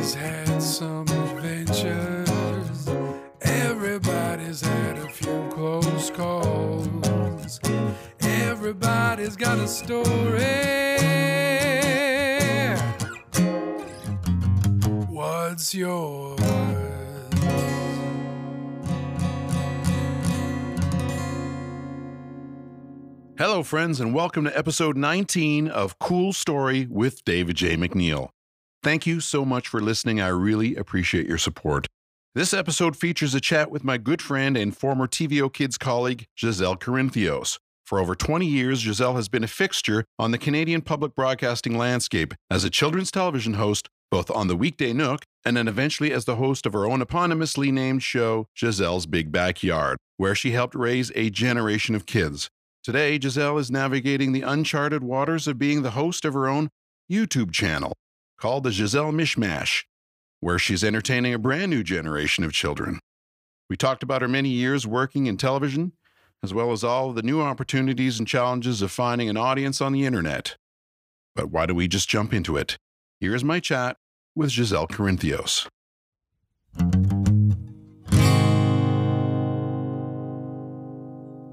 Everybody's had some adventures. Everybody's had a few close calls. Everybody's got a story. What's yours? Hello, friends, and welcome to episode 19 of Cool Story with David J. MacNeil. Thank you so much for listening. I really appreciate your support. This episode features a chat with my good friend and former TVO Kids colleague, Gisele Corinthios. For over 20 years, Gisele has been a fixture on the Canadian public broadcasting landscape as a children's television host, both on the weekday Nook and then eventually as the host of her own eponymously named show, Gisele's Big Backyard, where she helped raise a generation of kids. Today, Gisele is navigating the uncharted waters of being the host of her own YouTube channel called the Gisele Mishmash, where she's entertaining a brand new generation of children. We talked about her many years working in television, as well as all the new opportunities and challenges of finding an audience on the internet. But why don't we just jump into it? Here's my chat with Gisele Corinthios.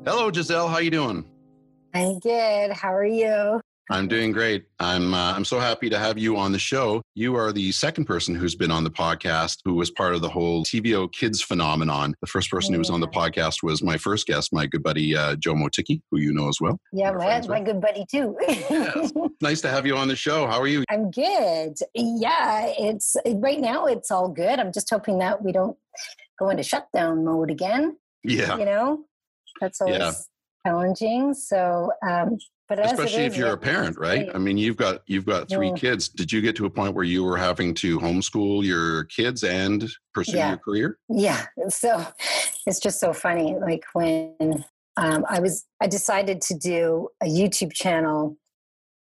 Hello, Gisele. How you doing? I'm good. How are you? I'm doing great. I'm uh, I'm so happy to have you on the show. You are the second person who's been on the podcast who was part of the whole TVO Kids phenomenon. The first person who was on the podcast was my first guest, my good buddy uh, Joe Motiki, who you know as well. Yeah, my, my good buddy too. Yes. Nice to have you on the show. How are you? I'm good. Yeah, it's right now. It's all good. I'm just hoping that we don't go into shutdown mode again. Yeah. You know, that's always Yeah. challenging. So, um, but Especially if is, you're a parent, right? I mean, you've got you've got three Yeah. kids. Did you get to a point where you were having to homeschool your kids and pursue Yeah. your career? Yeah. So it's just so funny. Like when um, I was, I decided to do a YouTube channel.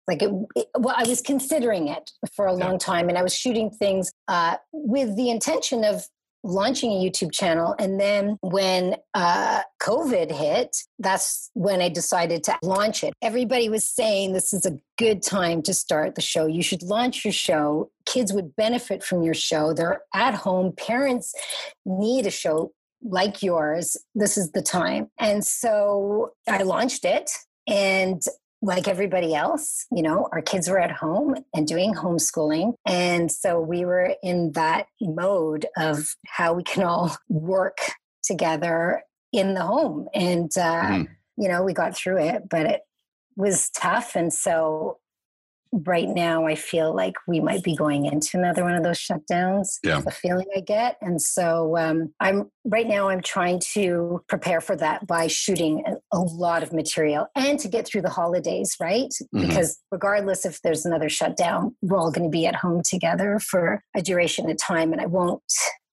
Like it, it- well, I was considering it for a Yeah. long time, and I was shooting things uh, with the intention of launching a YouTube channel. And then when uh, COVID hit, that's when I decided to launch it. Everybody was saying this is a good time to start the show. You should launch your show. Kids would benefit from your show. They're at home. Parents need a show like yours. This is the time. And so I launched it. And like everybody else, you know, our kids were at home and doing homeschooling. And so we were in that mode of how we can all work together in the home. And, uh, Mhm. you know, we got through it, but it was tough. And so right now I feel like we might be going into another one of those shutdowns. Yeah. The feeling I get. And so um, I'm right now I'm trying to prepare for that by shooting a, a lot of material and to get through the holidays, right? Mhm. Because regardless if there's another shutdown, we're all going to be at home together for a duration of time and I won't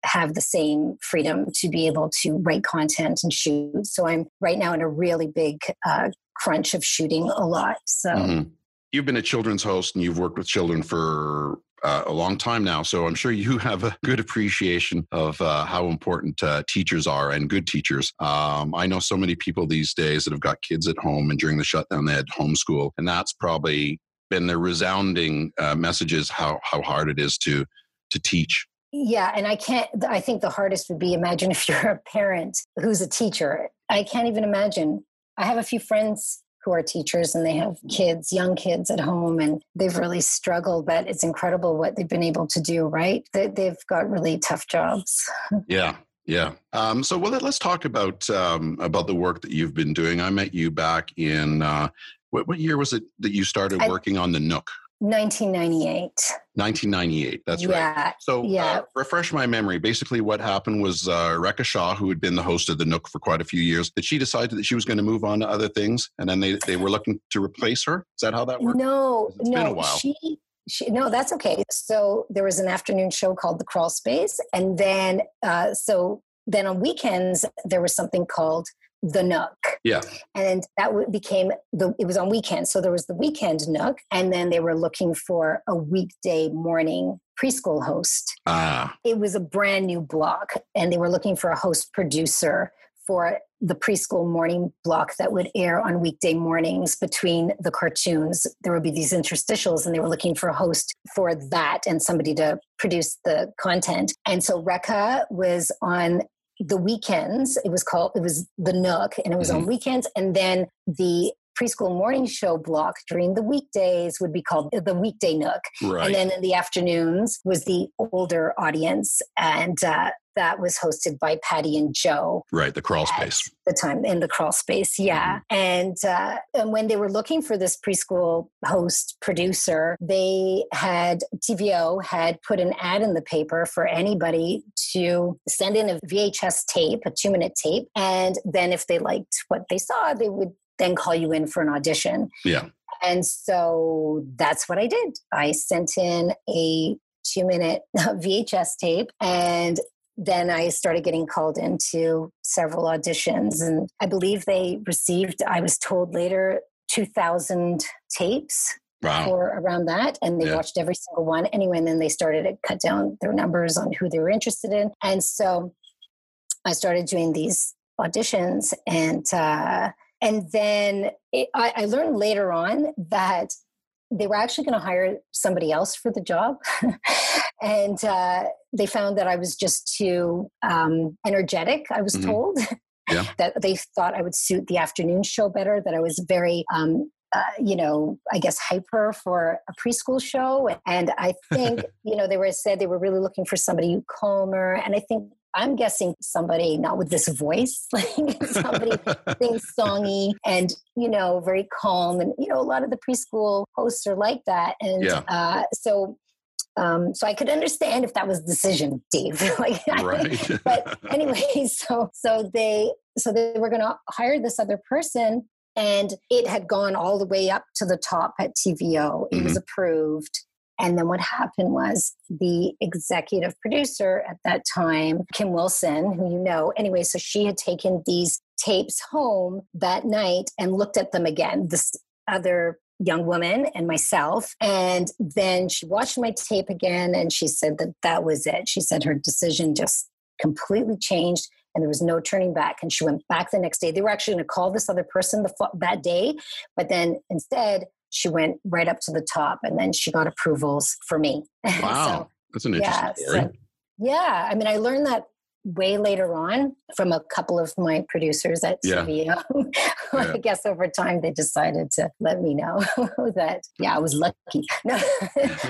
have the same freedom to be able to write content and shoot. So I'm right now in a really big uh, crunch of shooting a lot. So Mhm. You've been a children's host and you've worked with children for uh, a long time now. So I'm sure you have a good appreciation of uh, how important uh, teachers are and good teachers. Um, I know so many people these days that have got kids at home and during the shutdown they had homeschool. And that's probably been the resounding uh, messages how, how hard it is to, to teach. Yeah, and I can't. I think the hardest would be imagine if you're a parent who's a teacher. I can't even imagine. I have a few friends who are teachers and they have kids, young kids at home, and they've really struggled. But it's incredible what they've been able to do. Right? They, they've got really tough jobs. Yeah, yeah. Um, so, well, let- let's talk about um, about the work that you've been doing. I met you back in uh, what, what year was it that you started I- working on the Nook? 1998. 1998. That's right. yeah, So, Yeah. uh, refresh my memory. Basically, what happened was uh, Rekha Shaw, who had been the host of the Nook for quite a few years, that she decided that she was going to move on to other things, and then they, they were looking to replace her. Is that how that worked? No, It's been a no. while. She, she, no, that's okay. So there was an afternoon show called The Crawl Space, and then uh, so then on weekends there was something called The Nook, Yeah. and that became the. It was on weekends, so there was the weekend Nook, and then they were looking for a weekday morning preschool host. Ah, It was a brand new block, and they were looking for a host producer for the preschool morning block that would air on weekday mornings between the cartoons. There would be these interstitials, and they were looking for a host for that and somebody to produce the content. And so Rekha was on the weekends. It was called, it was the Nook, and it was mm-hmm. on weekends. And then the preschool morning show block during the weekdays would be called the weekday nook right. and then in the afternoons was the older audience and uh, that was hosted by Patty and Joe. Right, the crawl space. The time in the crawl space, yeah. Mm-hmm. And uh, and when they were looking for this preschool host producer, they had TVO had put an ad in the paper for anybody to send in a VHS tape, a two minute tape, and then if they liked what they saw, they would then call you in for an audition. Yeah. And so that's what I did. I sent in a two minute VHS tape and then I started getting called into several auditions. And I believe they received, I was told later, 2,000 tapes wow. for around that. And they yeah. watched every single one anyway. And then they started to cut down their numbers on who they were interested in. And so I started doing these auditions and, uh, and then it, I, I learned later on that they were actually going to hire somebody else for the job. and uh, they found that I was just too um, energetic, I was mm-hmm. told. Yeah. that they thought I would suit the afternoon show better, that I was very um, uh, you know, I guess hyper for a preschool show. And I think, you know, they were said they were really looking for somebody calmer. And I think I'm guessing somebody not with this voice, like somebody sings songy and you know very calm, and you know a lot of the preschool hosts are like that, and yeah. uh, so um, so I could understand if that was decision, Dave. like, right. but anyway, so so they so they were going to hire this other person, and it had gone all the way up to the top at TVO. It mm-hmm. was approved, and then what happened was the executive producer at that time, Kim Wilson, who you know, anyway, so she had taken these tapes home that night and looked at them again. This other young woman and myself. And then she watched my tape again and she said that that was it. She said her decision just completely changed and there was no turning back. And she went back the next day. They were actually going to call this other person the, that day, but then instead she went right up to the top and then she got approvals for me. Wow. so, That's an interesting yeah, story. So, yeah. I mean, I learned that way later on from a couple of my producers at yeah. TVO. I guess over time they decided to let me know that yeah, I was lucky. No,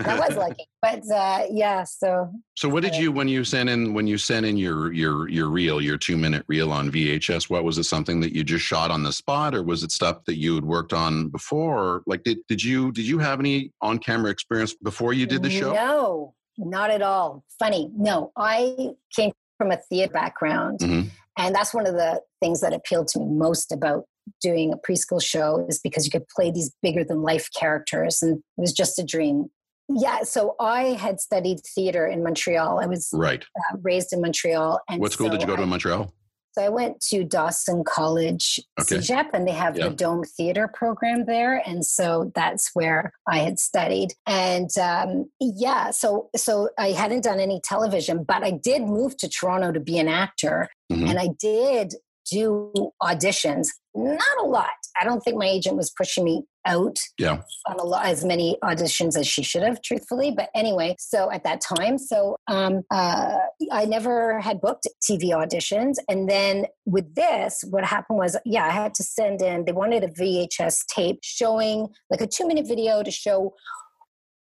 I was lucky, but uh, yeah. So so what did you when you sent in when you sent in your your your reel your two minute reel on VHS? What was it? Something that you just shot on the spot, or was it stuff that you had worked on before? Like did did you did you have any on camera experience before you did the show? No, not at all. Funny. No, I came from a theater background. Mm-hmm. And that's one of the things that appealed to me most about doing a preschool show is because you could play these bigger than life characters and it was just a dream. Yeah, so I had studied theater in Montreal. I was right uh, raised in Montreal. And what school so did you go to in Montreal? So I went to Dawson College okay. CEGEP, and they have yeah. the Dome Theater program there, and so that's where I had studied. And um, yeah, so so I hadn't done any television, but I did move to Toronto to be an actor, mm-hmm. and I did do auditions. Not a lot. I don't think my agent was pushing me out yeah. on a lot as many auditions as she should have, truthfully. But anyway, so at that time, so um, uh, I never had booked TV auditions, and then with this, what happened was, yeah, I had to send in. They wanted a VHS tape showing like a two-minute video to show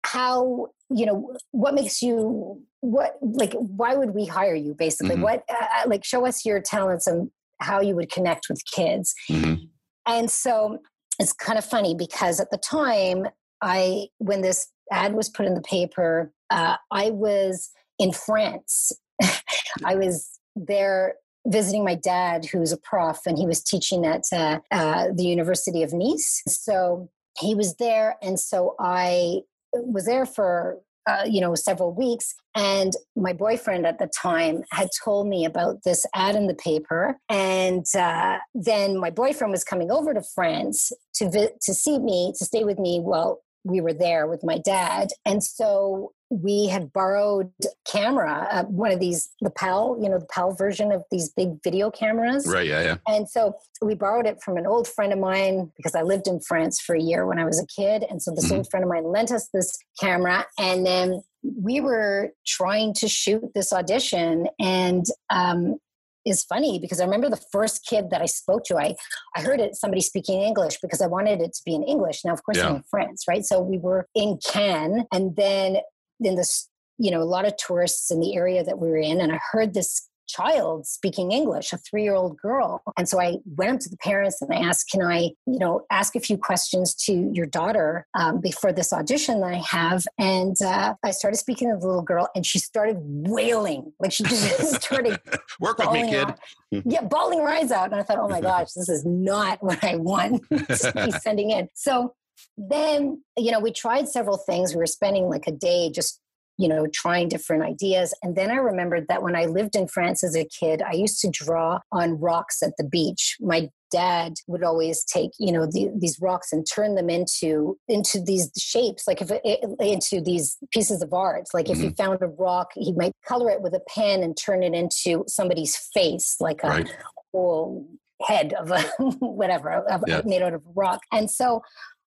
how you know what makes you what like why would we hire you basically mm-hmm. what uh, uh like show us your talents and how you would connect with kids. Mm-hmm. And so it's kind of funny because at the time, I when this ad was put in the paper, uh, I was in France. I was there visiting my dad, who's a prof, and he was teaching at uh, uh, the University of Nice. So he was there, and so I was there for uh, you know several weeks and my boyfriend at the time had told me about this ad in the paper and uh, then my boyfriend was coming over to france to vi- to see me to stay with me while we were there with my dad and so we had borrowed camera, uh, one of these, the PAL, you know, the PAL version of these big video cameras. Right. Yeah. Yeah. And so we borrowed it from an old friend of mine because I lived in France for a year when I was a kid. And so this Mhm. old friend of mine lent us this camera. And then we were trying to shoot this audition. And um, is funny because I remember the first kid that I spoke to, I, I heard it somebody speaking English because I wanted it to be in English. Now, of course, Yeah. I'm in France, right? So we were in Cannes, and then in this, you know, a lot of tourists in the area that we were in, and I heard this child speaking English, a three year old girl. And so I went up to the parents and I asked, Can I, you know, ask a few questions to your daughter um, before this audition that I have? And uh, I started speaking to the little girl and she started wailing. Like she just started Work with me, kid. out. Yeah, bawling her eyes out. And I thought, oh my gosh, this is not what I want to be sending in. So then, you know, we tried several things. We were spending like a day just, you know, trying different ideas. And then I remembered that when I lived in France as a kid, I used to draw on rocks at the beach. My dad would always take you know the, these rocks and turn them into into these shapes like if it, into these pieces of art like if he mm-hmm. found a rock he might color it with a pen and turn it into somebody's face like a Right. whole head of a whatever of, made out of rock and so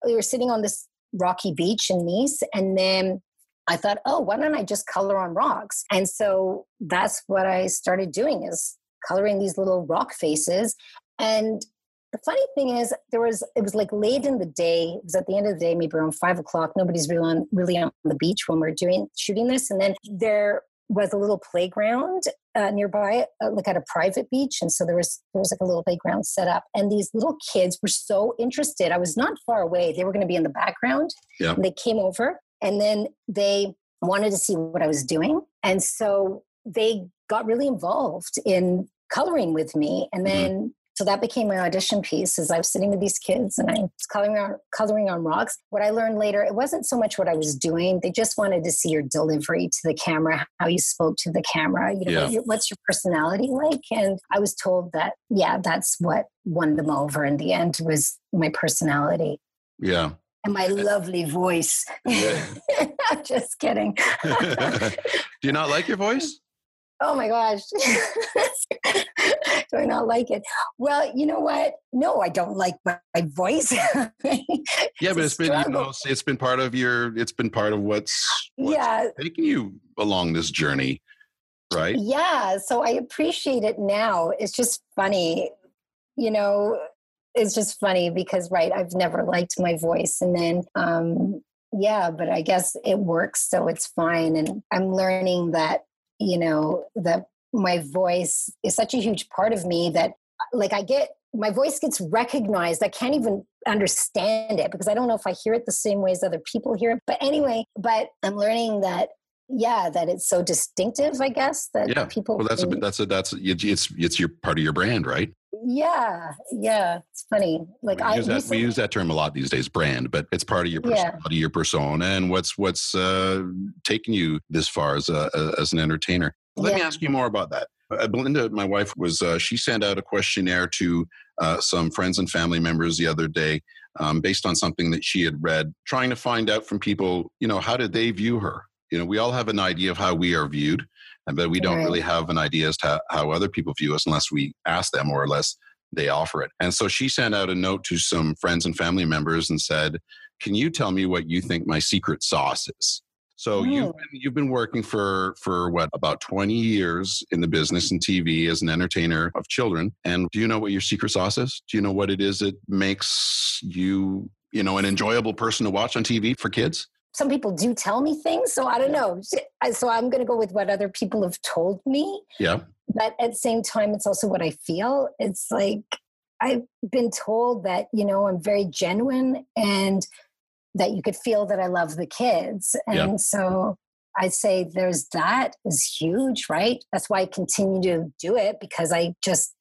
we were sitting on this rocky beach in nice and then i thought oh why don't i just color on rocks and so that's what i started doing is coloring these little rock faces and the funny thing is, there was it was like late in the day. It was at the end of the day, maybe around five o'clock. Nobody's really on really on the beach when we are doing shooting this, and then there was a little playground uh, nearby, uh, like at a private beach, and so there was there was like a little playground set up, and these little kids were so interested. I was not far away; they were going to be in the background. Yeah. And they came over, and then they wanted to see what I was doing, and so they got really involved in coloring with me, and Mhm. then so that became my audition piece as I was sitting with these kids and I was coloring on, coloring on rocks. What I learned later, it wasn't so much what I was doing. They just wanted to see your delivery to the camera, how you spoke to the camera, you know, Yeah. what what's your personality like? And I was told that, yeah, that's what won them over in the end was my personality Yeah. and my lovely voice. Yeah. just kidding. Do you not like your voice? Oh my gosh. Do I not like it? Well, you know what? No, I don't like my, my voice. Yeah, but it's been you know it's been part of your it's been part of what's, what's yeah, taking you along this journey, right? yeah. So I appreciate it now. It's just funny, you know. It's just funny because right, I've never liked my voice, and then um, yeah, but I guess it works, so it's fine. And I'm learning that you know that my voice is such a huge part of me that uh, like I get my voice gets recognized. I can't even understand it because I don't know if I hear it the same way as other people hear it. But anyway, but I'm learning that yeah, that it's so distinctive. I guess that Yeah. people. Well, that's a that's a that's it's it's it's your part of your brand, right? Yeah, yeah. It's funny. Like we I use that we use that term a lot these days, brand, but it's part of your Yeah. personality, your persona, and what's what's uh, taking you this far as a, as an entertainer. Let me ask you more about that. Uh, Belinda, my wife, was uh, she sent out a questionnaire to uh, some friends and family members the other day, um, based on something that she had read, trying to find out from people, you know, how did they view her? You know, we all have an idea of how we are viewed, but we don't Right. really have an idea as to how, other people view us unless we ask them or unless they offer it. And so she sent out a note to some friends and family members and said, "Can you tell me what you think my secret sauce is?" So you've Mm. been, you've been working for for what about 20 years in the business and TV as an entertainer of children and do you know what your secret sauce is? Do you know what it is that makes you, you know, an enjoyable person to watch on TV for kids? Some people do tell me things, so I don't know. So I'm going to go with what other people have told me. Yeah. but at the same time it's also what i feel it's like i've been told that you know i'm very genuine and that you could feel that i love the kids and Yeah. so i'd say there's that is huge right that's why i continue to do it because i just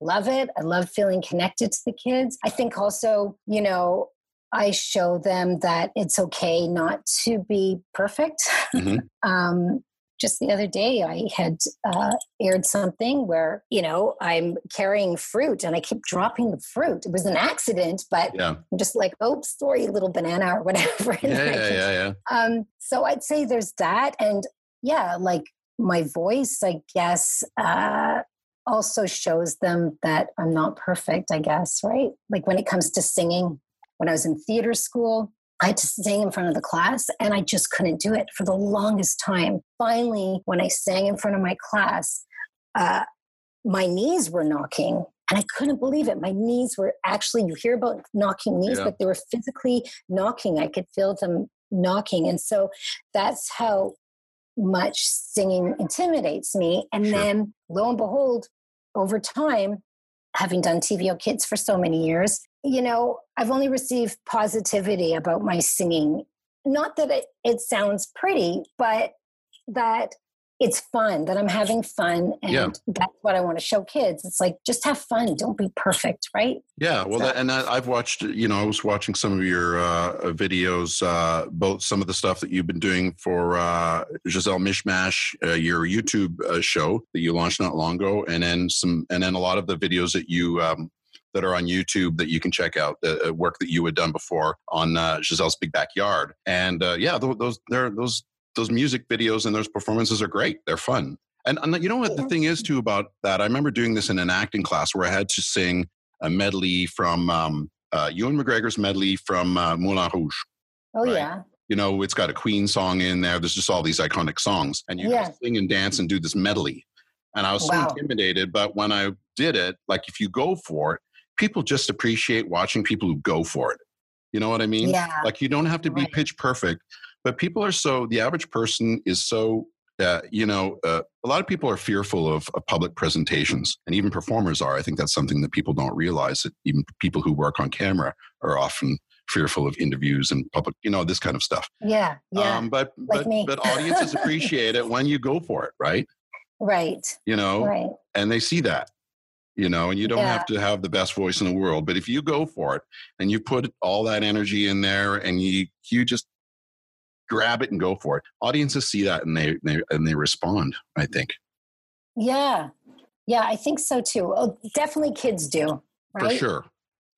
love it i love feeling connected to the kids i think also you know i show them that it's okay not to be perfect Mhm. um just the other day I had uh, aired something where you know I'm carrying fruit and I keep dropping the fruit. It was an accident, but Yeah. I'm just like, oh, sorry, little banana or whatever. Yeah, And yeah, yeah, yeah. Um, so I'd say there's that, and yeah, like my voice, I guess, uh, also shows them that I'm not perfect. I guess, right? Like when it comes to singing, when I was in theater school. I had to sing in front of the class and I just couldn't do it for the longest time. Finally, when I sang in front of my class, uh, my knees were knocking and I couldn't believe it. My knees were actually, you hear about knocking knees, Yeah. but they were physically knocking. I could feel them knocking. And so that's how much singing intimidates me. And Sure. then lo and behold, over time, having done TVO Kids for so many years, you know, I've only received positivity about my singing. Not that it, it sounds pretty, but that it's fun, that I'm having fun. And Yeah. that's what I want to show kids. It's like, just have fun. Don't be perfect, right? Yeah, well, So- that, and that, I've watched. You know, I was watching some of your uh, videos, uh, both some of the stuff that you've been doing for uh, Gisele Mishmash, uh, your YouTube uh, show that you launched not long ago, and then some, and then a lot of the videos that you um, that are on YouTube that you can check out, the uh, work that you had done before on uh, Gisele's Big Backyard, and uh, yeah, tho- those they're those those music videos and those performances are great. They're fun. And, and you know what the thing is too about that? I remember doing this in an acting class where I had to sing a medley from um, uh, Ewan McGregor's medley from uh, Moulin Rouge. Oh, Right. yeah. You know, it's got a Queen song in there. There's just all these iconic songs, and you Yeah. sing and dance and do this medley. And I was so Wow. intimidated, but when I did it, like if you go for it, people just appreciate watching people who go for it. You know what I mean? Yeah. Like you don't have to be Right. pitch perfect, but people are so the average person is so uh, you know uh, a lot of people are fearful of, of public presentations, and even performers are. I think that's something that people don't realize. That even people who work on camera are often fearful of interviews and public, you know, this kind of stuff. Yeah. Yeah. Um, but like but but audiences appreciate it when you go for it, right? right. You know, Right. and they see that you know and you don't Yeah. have to have the best voice in the world but if you go for it and you put all that energy in there and you you just grab it and go for it audiences see that and they, they and they respond i think Yeah. Yeah, I think so too. Oh, definitely kids do. Right? for sure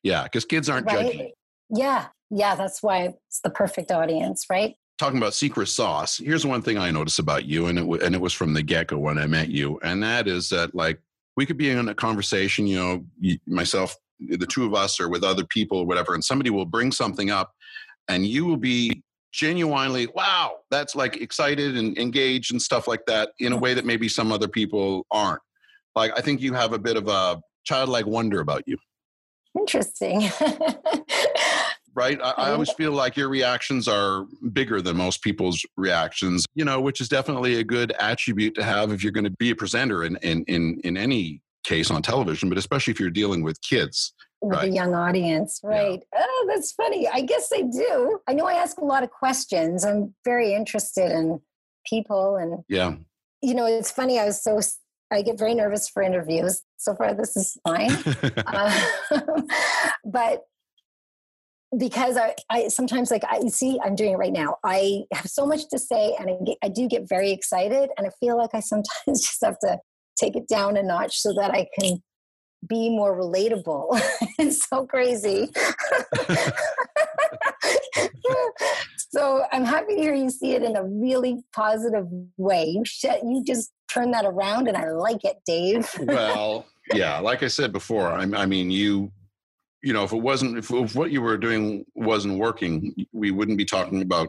yeah because kids aren't Right? judging Yeah. Yeah, that's why it's the perfect audience, right? talking about secret sauce here's one thing i noticed about you and it, wa- and it was from the get-go when i met you and that is that like we could be in a conversation you know myself the two of us or with other people or whatever and somebody will bring something up and you will be genuinely wow that's like excited and engaged and stuff like that in a way that maybe some other people aren't like i think you have a bit of a childlike wonder about you Interesting. right I, I always feel like your reactions are bigger than most people's reactions you know which is definitely a good attribute to have if you're going to be a presenter in in in, in any case on television but especially if you're dealing with kids With Right. a young audience, right? Oh, that's funny. I guess I do. I know I ask a lot of questions. I'm very interested in people and yeah you know, it's funny. I was so I get very nervous for interviews. So far, this is fine. uh, but because I, I sometimes like I see I'm doing it right now. I have so much to say, and I, get, I do get very excited, and I feel like I sometimes just have to take it down a notch so that I can be more relatable. it's so crazy. so I'm happy to hear you see it in a really positive way. You you just turn that around, and I like it, Dave. well yeah like i said before I, I mean you you know if it wasn't if, if what you were doing wasn't working we wouldn't be talking about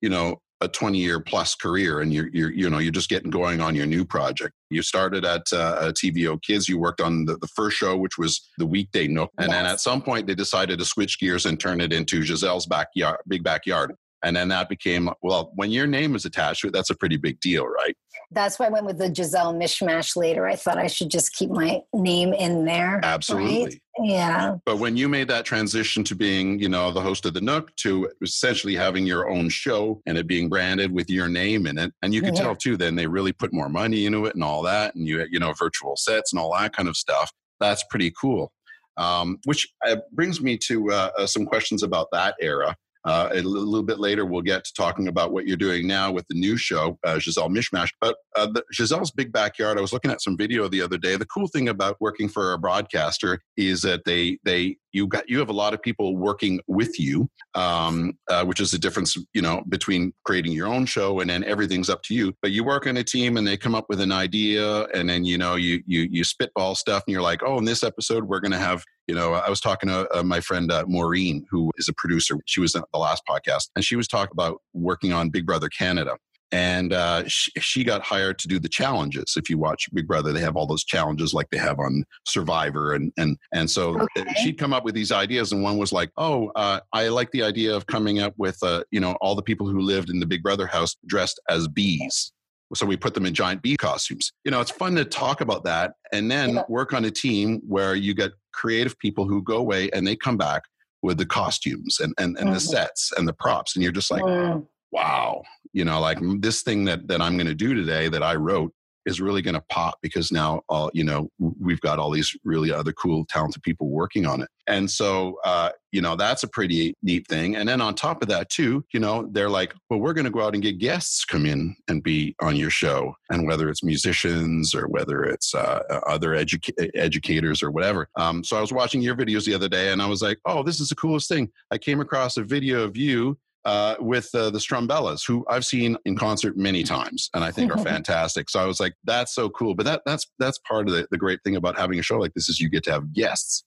you know a 20 year plus career and you're, you're you know you're just getting going on your new project. You started at uh, tvo kids. You worked on the, the first show which was the weekday nook. And then at some point they decided to switch gears and turn it into gisele's backyard big backyard and then that became well when your name is attached to it that's a pretty big deal right That's why I went with the Gisele mishmash later. I thought I should just keep my name in there. absolutely right? Yeah. But when you made that transition to being, you know, the host of the Nook to essentially having your own show and it being branded with your name in it, and you could Yeah. tell too, then they really put more money into it and all that, and you, you know, virtual sets and all that kind of stuff. That's pretty cool. Um, which uh, brings me to uh, uh, some questions about that era. Uh, a little bit later, we'll get to talking about what you're doing now with the new show, uh, Gisele Mishmash. But uh, the, Gisele's Big Backyard, I was looking at some video the other day. The cool thing about working for a broadcaster is that they they you got you have a lot of people working with you, um, uh, which is the difference, you know, between creating your own show and then everything's up to you. But you work in a team and they come up with an idea, and then you know you you you spitball stuff, and you're like, oh, in this episode we're going to have you know, I was talking to uh, my friend uh, Maureen, who is a producer. She was in the last podcast, and she was talking about working on Big Brother Canada. And uh, she, she, got hired to do the challenges. If you watch Big Brother, they have all those challenges like they have on Survivor, and and and so uh, okay. she'd come up with these ideas. And one was like, "Oh, uh, I like the idea of coming up with, uh, you know, all the people who lived in the Big Brother house dressed as bees." So we put them in giant bee costumes. You know, it's fun to talk about that and then yeah. work on a team where you get creative people who go away and they come back with the costumes and, and, and mm-hmm. the sets and the props. And you're just like, mm. wow, you know, like this thing that, that I'm going to do today that I wrote is really going to pop because now all you know we've got all these really other cool talented people working on it. And so uh, you know that's a pretty neat thing. And then on top of that too you know they're like well we're going to go out and get guests come in and be on your show. And whether it's musicians or whether it's uh, other educa- educators or whatever. Um, so i was watching your videos the other day and i was like oh this is the coolest thing. I came across a video of you uh, with uh, the Strumbellas, who I've seen in concert many times, and I think are fantastic. So I was like, "That's so cool." But that that's that's part of the, the great thing about having a show like this is you get to have guests.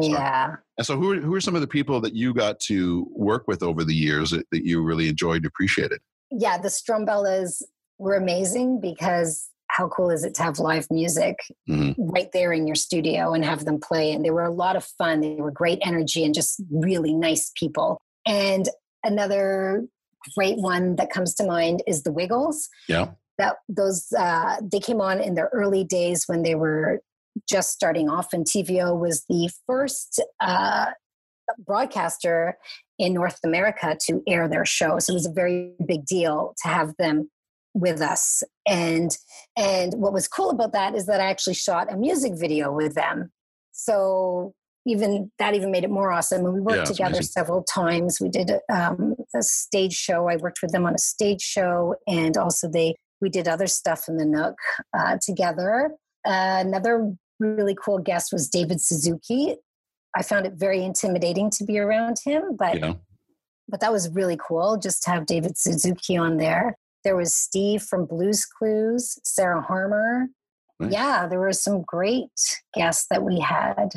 Yeah. So, and so, who are, who are some of the people that you got to work with over the years that, that you really enjoyed and appreciated? Yeah, the Strumbellas were amazing because how cool is it to have live music mm-hmm. right there in your studio and have them play? And they were a lot of fun. They were great energy and just really nice people. And Another great one that comes to mind is the Wiggles. Yeah. That those uh, they came on in their early days when they were just starting off, and TVO was the first uh, broadcaster in North America to air their show. So it was a very big deal to have them with us. And and what was cool about that is that I actually shot a music video with them. So even that even made it more awesome. And we worked yeah, together amazing. several times. We did um, a stage show. I worked with them on a stage show, and also they we did other stuff in the Nook uh, together. Uh, another really cool guest was David Suzuki. I found it very intimidating to be around him, but yeah. but that was really cool just to have David Suzuki on there. There was Steve from Blues Clues, Sarah Harmer. Nice. Yeah, there were some great guests that we had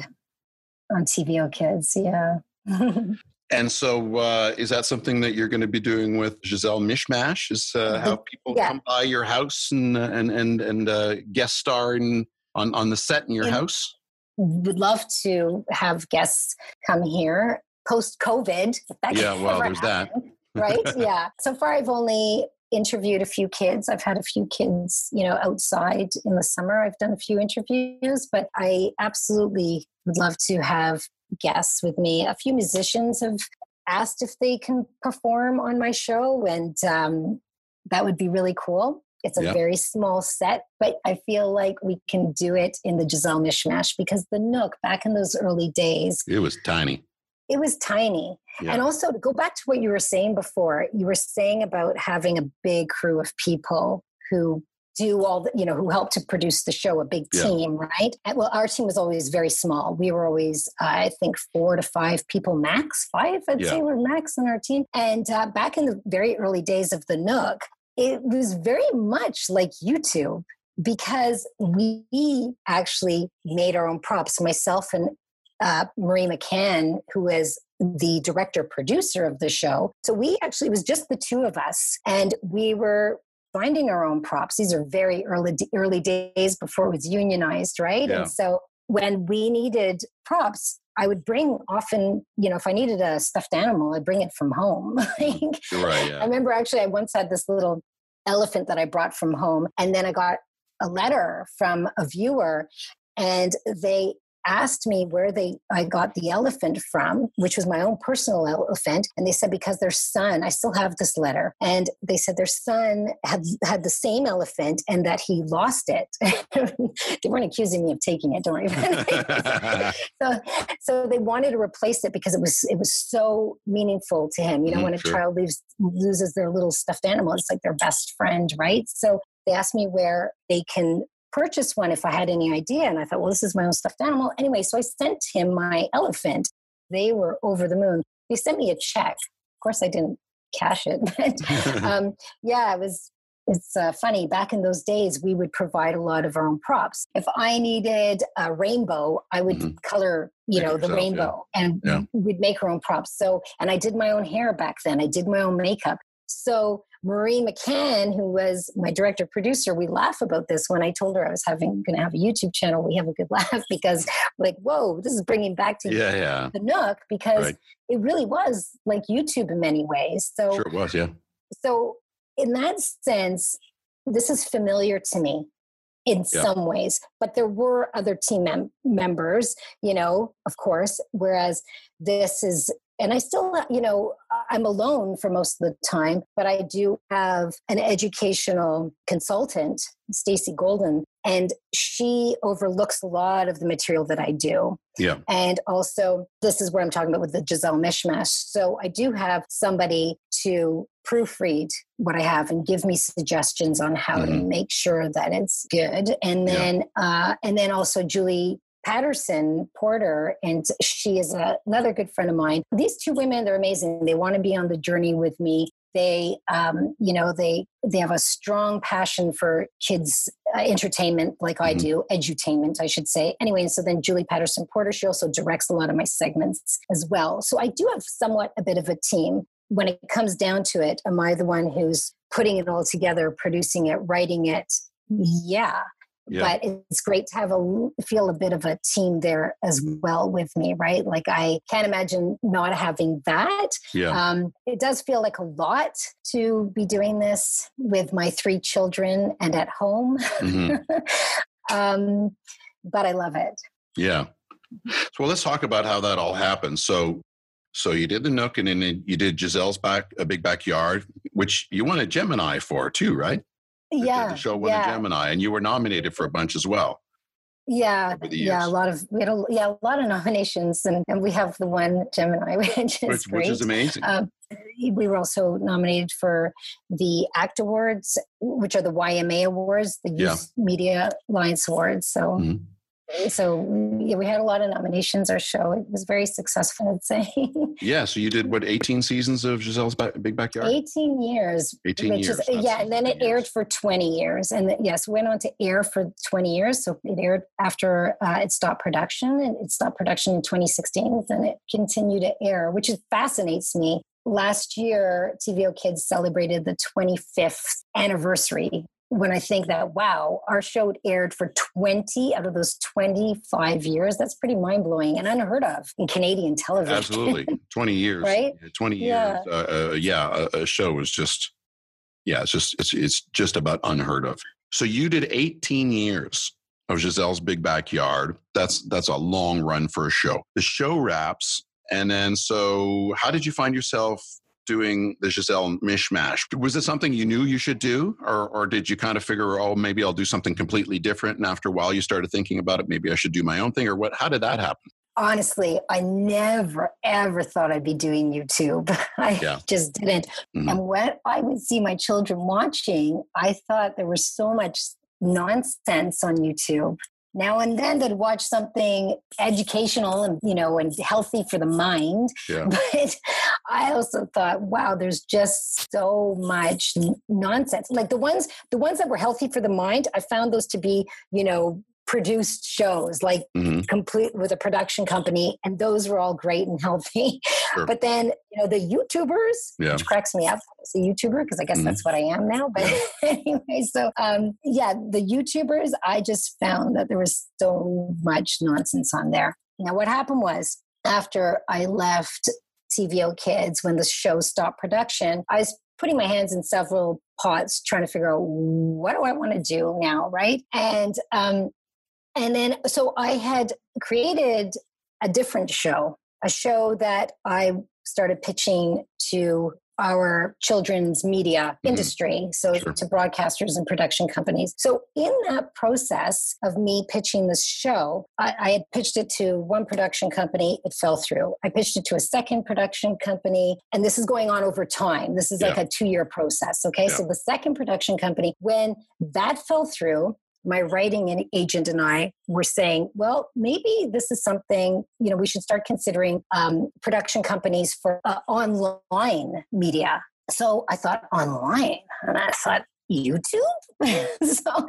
on TVO Kids. Yeah. and so, uh, is that something that you're going to be doing with Gisele Mishmash? Is uh, how people yeah. come by your house and and and and uh, guest star in, on on the set in your and house? Would love to have guests come here post COVID. Yeah, well, there's happened, that. right? Yeah. So far, I've only interviewed a few kids. I've had a few kids, you know, outside in the summer. I've done a few interviews, but I absolutely would love to have guests with me. A few musicians have asked if they can perform on my show, and um, that would be really cool. It's a yeah. very small set, but I feel like we can do it in the Gisele Mishmash because the Nook back in those early days, it was tiny. It was tiny. Yeah. And also to go back to what you were saying before, you were saying about having a big crew of people who do all the, you know, who help to produce the show, a big team, yeah. right? And, well, our team was always very small. We were always, uh, I think, four to five people max, five, I'd yeah. say were max in our team. And uh, back in the very early days of the Nook, it was very much like YouTube because we actually made our own props. Myself and uh, Marie McCann, who is the director producer of the show. So we actually, it was just the two of us, and we were finding our own props. These are very early early days before it was unionized, right? Yeah. And so when we needed props, I would bring often, you know, if I needed a stuffed animal, I'd bring it from home. like, right, yeah. I remember actually, I once had this little elephant that I brought from home, and then I got a letter from a viewer, and they asked me where they I got the elephant from, which was my own personal elephant, and they said because their son, I still have this letter, and they said their son had had the same elephant and that he lost it. they weren't accusing me of taking it, don't worry. so, so they wanted to replace it because it was it was so meaningful to him. You know, mm, when a sure. child leaves loses their little stuffed animal, it's like their best friend, right? So they asked me where they can purchase one if I had any idea. And I thought, well, this is my own stuffed animal. Anyway, so I sent him my elephant. They were over the moon. They sent me a check. Of course, I didn't cash it, but um, yeah, it was. It's uh, funny. Back in those days, we would provide a lot of our own props. If I needed a rainbow, I would mm-hmm. color, you Make know, yourself, the rainbow, yeah. and yeah. we'd make our own props. So, and I did my own hair back then. I did my own makeup. So Marie McCann, who was my director producer, we laugh about this when I told her I was having going to have a YouTube channel. We have a good laugh because, like, whoa, this is bringing back to yeah, yeah. the Nook because right. it really was like YouTube in many ways. So sure it was, yeah. So in that sense, this is familiar to me in yeah. some ways but there were other team mem- members you know of course whereas this is and I still, you know, I'm alone for most of the time, but I do have an educational consultant, Stacy Golden, and she overlooks a lot of the material that I do. Yeah. And also, this is where I'm talking about with the Gisele mishmash. So I do have somebody to proofread what I have and give me suggestions on how mm-hmm. to make sure that it's good. And then, yeah. uh, and then also Julie Patterson Porter, and she is a, another good friend of mine. These two women, they're amazing. They want to be on the journey with me. They, um, you know, they they have a strong passion for kids uh, entertainment, like mm-hmm. I do, edutainment, I should say. Anyway, and so then Julie Patterson Porter, she also directs a lot of my segments as well. So I do have somewhat a bit of a team. When it comes down to it, am I the one who's putting it all together, producing it, writing it? Yeah yeah. but it's great to have a feel a bit of a team there as well with me right like i can't imagine not having that yeah. um, it does feel like a lot to be doing this with my three children and at home mm-hmm. um, but i love it yeah so well let's talk about how that all happened so so you did the Nook, and then you did Gisele's back, a big backyard, which you won a Gemini for too, right? Yeah, the show won yeah. a Gemini, and you were nominated for a bunch as well. Yeah, yeah, a lot of we had a, yeah a lot of nominations, and, and we have the one Gemini, which is which, great. Which is amazing. Um, we were also nominated for the ACT Awards, which are the YMA Awards, the Youth yeah. Media Alliance Awards. So. Mm-hmm so yeah, we had a lot of nominations. Our show it was very successful, I'd say. yeah. So you did what? Eighteen seasons of Gisele's Big Backyard. Eighteen years. Eighteen years. Is, yeah, and then it years. aired for twenty years, and yes, went on to air for twenty years. So it aired after uh, it stopped production, and it stopped production in 2016, and it continued to air, which fascinates me last year tvO Kids celebrated the 25th anniversary when I think that, wow, our show aired for 20 out of those 25 years, that's pretty mind blowing and unheard of in Canadian television. Absolutely. 20 years. right? 20 yeah. years. Uh, uh, yeah, a, a, show is just, yeah, it's just, it's, it's just about unheard of. So you did 18 years of Gisele's Big Backyard. That's, that's a long run for a show. The show wraps. And then, so how did you find yourself doing the Gisele mishmash. Was it something you knew you should do, or, or did you kind of figure, oh, maybe I'll do something completely different? And after a while, you started thinking about it, maybe I should do my own thing, or what? How did that happen? Honestly, I never ever thought I'd be doing YouTube. I yeah. just didn't. Mm-hmm. And when I would see my children watching, I thought there was so much nonsense on YouTube now and then they'd watch something educational and you know and healthy for the mind yeah. but i also thought wow there's just so much nonsense like the ones the ones that were healthy for the mind i found those to be you know produced shows like mm-hmm. complete with a production company and those were all great and healthy sure. but then you know the youtubers yeah. which cracks me up as a youtuber because i guess mm-hmm. that's what i am now but yeah. anyway so um yeah the youtubers i just found that there was so much nonsense on there now what happened was after i left tvO Kids when the show stopped production i was putting my hands in several pots trying to figure out what do I want to do now, right? And um, and then so I had created a different show, a show that I started pitching to our children's media Mhm. industry, so Sure. to broadcasters and production companies. So, in that process of me pitching this show, I, I had pitched it to one production company, it fell through. I pitched it to a second production company, and this is going on over time. This is like a two year process. Okay. So, the second production company, when that fell through, my writing and agent and I were saying, well, maybe this is something, you know, we should start considering um, production companies for uh, online media. So I thought online, and I thought YouTube. so,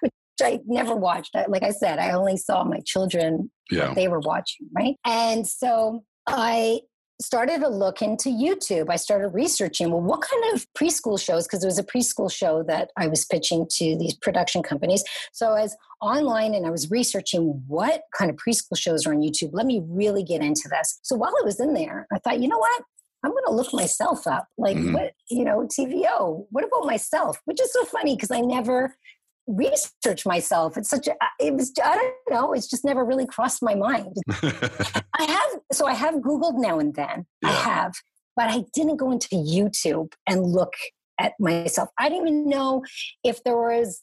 which I never watched. I- Like I said, I only saw my children Yeah. they were watching, right? And so I started to look into YouTube. I started researching, well, what kind of preschool shows? Because it was a preschool show that I was pitching to these production companies. So I was online and I was researching what kind of preschool shows are on YouTube. Let me really get into this. So while I was in there, I thought, you know what? I'm going to look myself up. Like, Mhm. what, you know, TVO, what about myself? Which is so funny because I never research myself. It's such a, it was, I don't know, it's just never really crossed my mind. I have, so I have Googled now and then. I have, but I didn't go into YouTube and look at myself. I didn't even know if there was,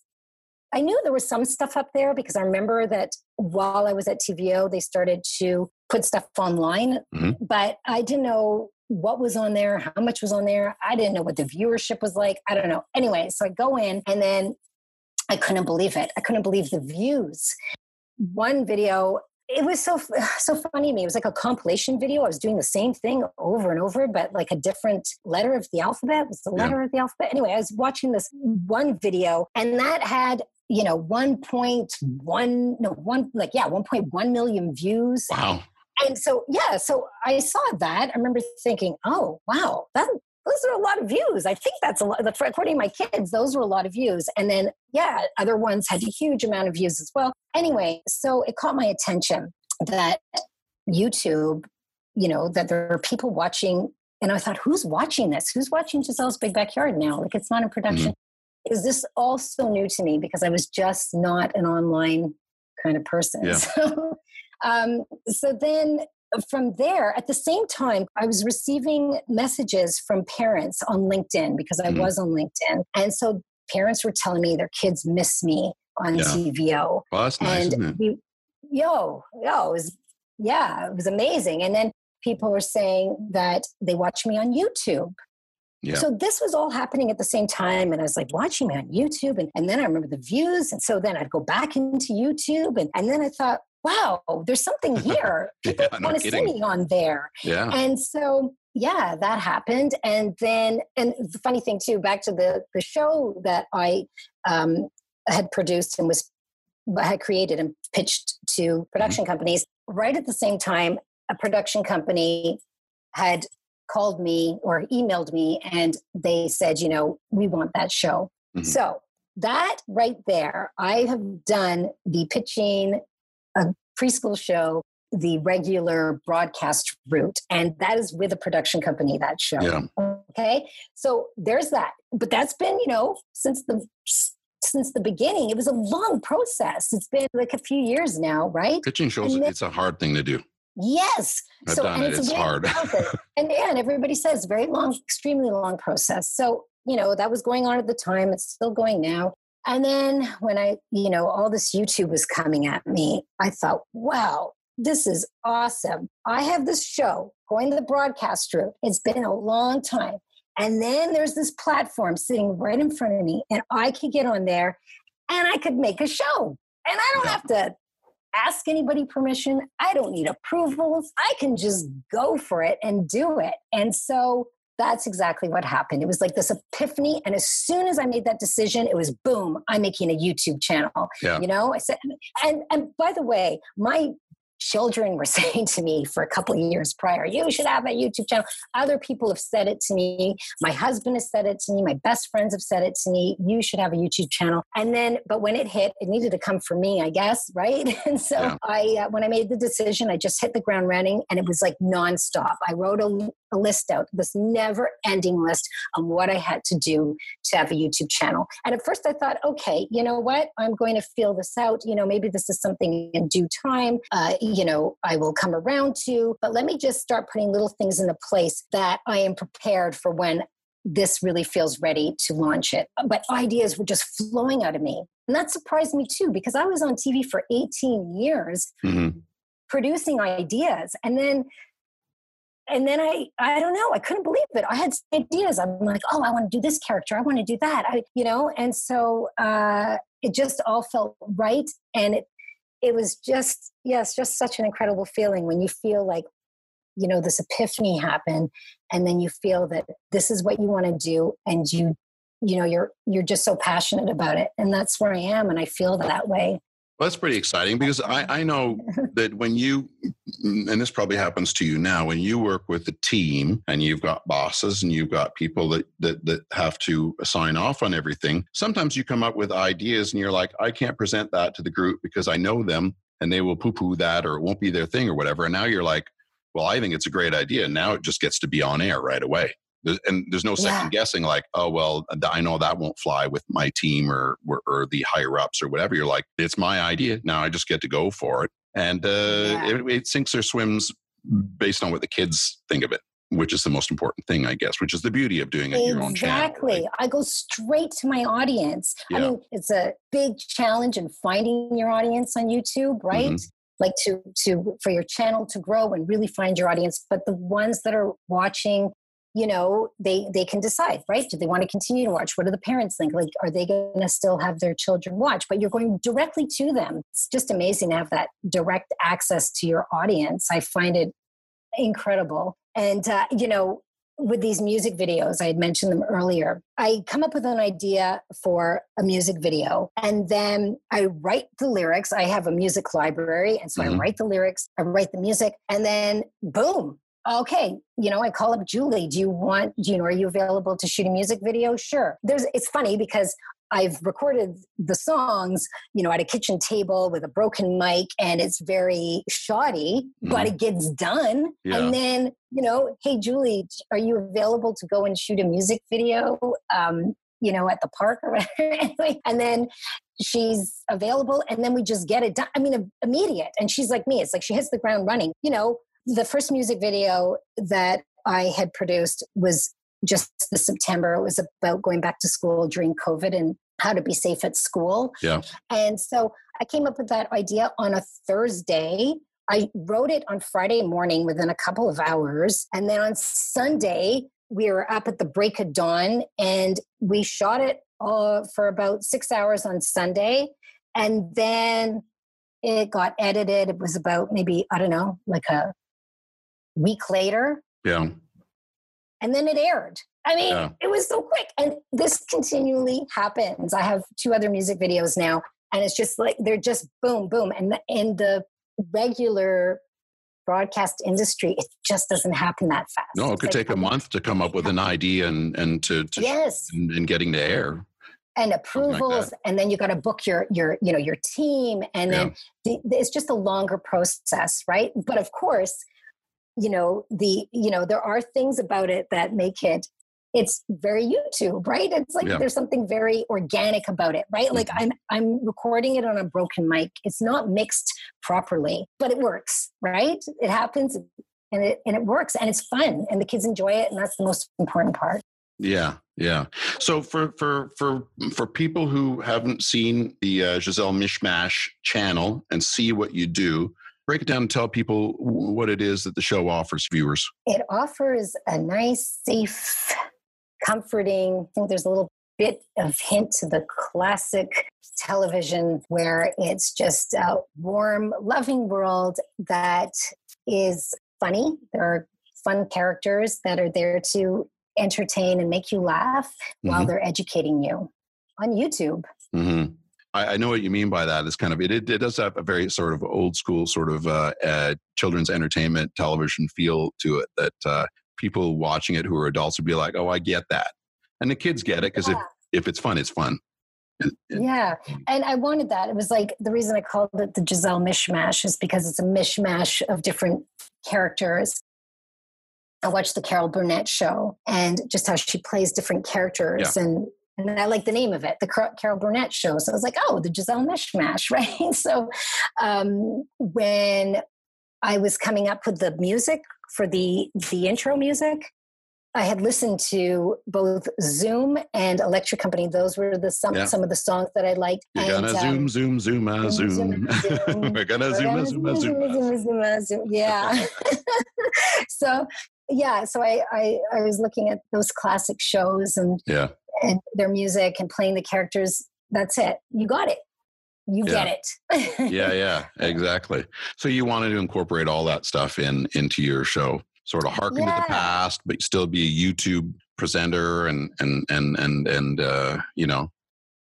I knew there was some stuff up there because I remember that while I was at TVO, they started to put stuff online, Mhm. but I didn't know what was on there, how much was on there. I didn't know what the viewership was like. I don't know. Anyway, so I go in and then I couldn't believe it. I couldn't believe the views. One video, it was so so funny to me. It was like a compilation video. I was doing the same thing over and over, but like a different letter of the alphabet. It was the Yeah. letter of the alphabet. Anyway, I was watching this one video, and that had you know 1.1 no one like yeah 1.1 million views wow. and so yeah so i saw that i remember thinking oh wow that those are a lot of views. I think that's a lot according to my kids those were a lot of views. And then yeah other ones had a huge amount of views as well. Anyway so it caught my attention that youtube you know that there are people watching and i thought who's watching this? Who's watching Gisele's big backyard now? Like it's not in production. Is this all so new to me? Because i was just not an online kind of person. Yeah. so um, so then from there, at the same time, I was receiving messages from parents on LinkedIn because I Mhm. was on LinkedIn. And so parents were telling me their kids miss me on Yeah. TVO. Well, that's nice, it? and we, yo, yo, it was, yeah, it was amazing. And then people were saying that they watch me on YouTube. Yeah. So this was all happening at the same time. And I was like watching me on YouTube. And, and then I remember the views. And so then I'd go back into YouTube. And, and then I thought, wow, there's something here. People Yeah, want to see me on there. Yeah. And so, yeah, that happened. And then, and the funny thing too, back to the, the show that I um, had produced and was had created and pitched to production companies, right at the same time, a production company had called me or emailed me and they said, you know, we want that show. Mhm. So that right there, I have done the pitching a preschool show the regular broadcast route and that is with a production company that show. Yeah. okay? So there's that. But that's been you know since the since the beginning it was a long process. It's been like a few years now right? Pitching shows, then- it's a hard thing to do. yes. I've so done and it. it's, It's hard. and yeah and everybody says very long extremely long process. So you know that was going on at the time. It's still going now and then when i you know all this youtube was coming at me i thought wow this is awesome i have this show going to the broadcast route it's been a long time and then there's this platform sitting right in front of me and i could get on there and i could make a show and i don't have to ask anybody permission. I don't need approvals. I can just go for it and do it. And so that's exactly what happened. It was like this epiphany. And as soon as I made that decision, it was boom, I'm making a YouTube channel. Yeah. You know, I said, and and by the way, my children were saying to me for a couple of years prior, you should have a YouTube channel. Other people have said it to me. My husband has said it to me. My best friends have said it to me. You should have a YouTube channel. And then, but when it hit, it needed to come from me, I guess, right? And so Yeah. I, uh, when I made the decision, I just hit the ground running, and it was like nonstop. I wrote a a list out, this never ending list on what I had to do to have a YouTube channel. And at first I thought, okay, you know what? I'm going to feel this out. You know, maybe this is something in due time, uh, you know, I will come around to. But let me just start putting little things into place that I am prepared for when this really feels ready to launch it. But ideas were just flowing out of me. And that surprised me too, because I was on TV for 18 years mm-hmm. producing ideas. And then and then I, I don't know, I couldn't believe it. I had ideas. I'm like, oh, I want to do this character. I want to do that. I, you know, and so uh, it just all felt right. And it, it was just, yes, just such an incredible feeling when you feel like, you know, this epiphany happened and then you feel that this is what you want to do and you you know you're you're just so passionate about it and that's where i am and i feel that way well, that's pretty exciting because I, I know that when you, and this probably happens to you now, when you work with a team and you've got bosses and you've got people that, that, that have to sign off on everything, sometimes you come up with ideas and you're like, I can't present that to the group because I know them and they will poo poo that or it won't be their thing or whatever. And now you're like, well, I think it's a great idea. Now it just gets to be on air right away and there's no second yeah. guessing like oh well i know that won't fly with my team or, or, or the higher ups or whatever you're like it's my idea now i just get to go for it and uh, yeah. it, it sinks or swims based on what the kids think of it which is the most important thing, I guess, which is the beauty of doing it exactly. your own channel. Exactly. Right? I go straight to my audience. Yeah. I mean, it's a big challenge in finding your audience on YouTube, right? Mm-hmm. Like to to for your channel to grow and really find your audience. But the ones that are watching you know they they can decide right do they want to continue to watch what do the parents think like are they going to still have their children watch but you're going directly to them it's just amazing to have that direct access to your audience i find it incredible and uh, you know with these music videos, I had mentioned them earlier. I come up with an idea for a music video and then I write the lyrics. I have a music library. And so mm-hmm. I write the lyrics, I write the music, and then boom, okay, you know, I call up Julie. Do you want, do you know, are you available to shoot a music video? Sure. There's, it's funny because I've recorded the songs, you know, at a kitchen table with a broken mic and it's very shoddy, mm-hmm. but it gets done. Yeah. And then, you know, hey, Julie, are you available to go and shoot a music video? Um, you know, at the park or whatever. and then she's available and then we just get it done. I mean, immediate. And she's like me. It's like she hits the ground running. You know, the first music video that I had produced was just the September. It was about going back to school during COVID and how to be safe at school. Yeah. And so I came up with that idea on a Thursday. I wrote it on Friday morning within a couple of hours. And then on Sunday, we were up at the break of dawn and we shot it uh, for about six hours on Sunday. And then it got edited. It was about maybe, I don't know, like a week later. Yeah. And then it aired. I mean, yeah. it was so quick. And this continually happens. I have two other music videos now, and it's just like they're just boom, boom. And the, in the regular broadcast industry, it just doesn't happen that fast. No, it could take a month to come up with an idea and and to, to yes, and, and getting to air and approvals like and then you got to book your your you know your team and then yeah. the, it's just a longer process right but of course you know the you know there are things about it that make it it's very youtube right? It's like yeah. there's something very organic about it right? Like mm-hmm. i'm i'm recording it on a broken mic. It's not mixed properly but it works right? It happens and it and it works and it's fun and the kids enjoy it and that's the most important part. Yeah yeah. So for for for for people who haven't seen the uh, Gisele mishmash channel and see what you do break it down and tell people what it is that the show offers viewers. It offers a nice, safe, comforting, I think there's a little bit of hint to the classic television where it's just a warm, loving world that is funny. There are fun characters that are there to entertain and make you laugh mm-hmm. while they're educating you on YouTube. Mm-hmm. I, I, know what you mean by that. It's kind of it, it, it. does have a very sort of old school sort of uh, uh, children's entertainment television feel to it that uh, people watching it who are adults would be like, "Oh, I get that," and the kids get it because yeah. if if it's fun, it's fun. Yeah, and I wanted that. It was like the reason I called it the Gisele mishmash is because it's a mishmash of different characters I watched the Carol Burnett show and just how she plays different characters Yeah. and and I like the name of it, the Carol Burnett show. So I was like, oh, the Gisele Mishmash, right? So um, when I was coming up with the music for the the intro music, I had listened to both Zoom and Electric Company. Those were the some Yeah. some of the songs that I liked. You're And, gonna um, zoom, zoom, zoom, ah, zoom, zoom. zoom. We're gonna zoom, ah, zoom, ah, zoom. ah. zoom, zoom, zoom, zoom. Yeah. so yeah, so I, I I was looking at those classic shows and Yeah, and their music and playing the characters. That's it. You got it. You Yeah. get it. yeah, yeah, exactly. So you wanted to incorporate all that stuff in into your show, sort of harken to the past, but still be a YouTube presenter and and and and and uh, you know,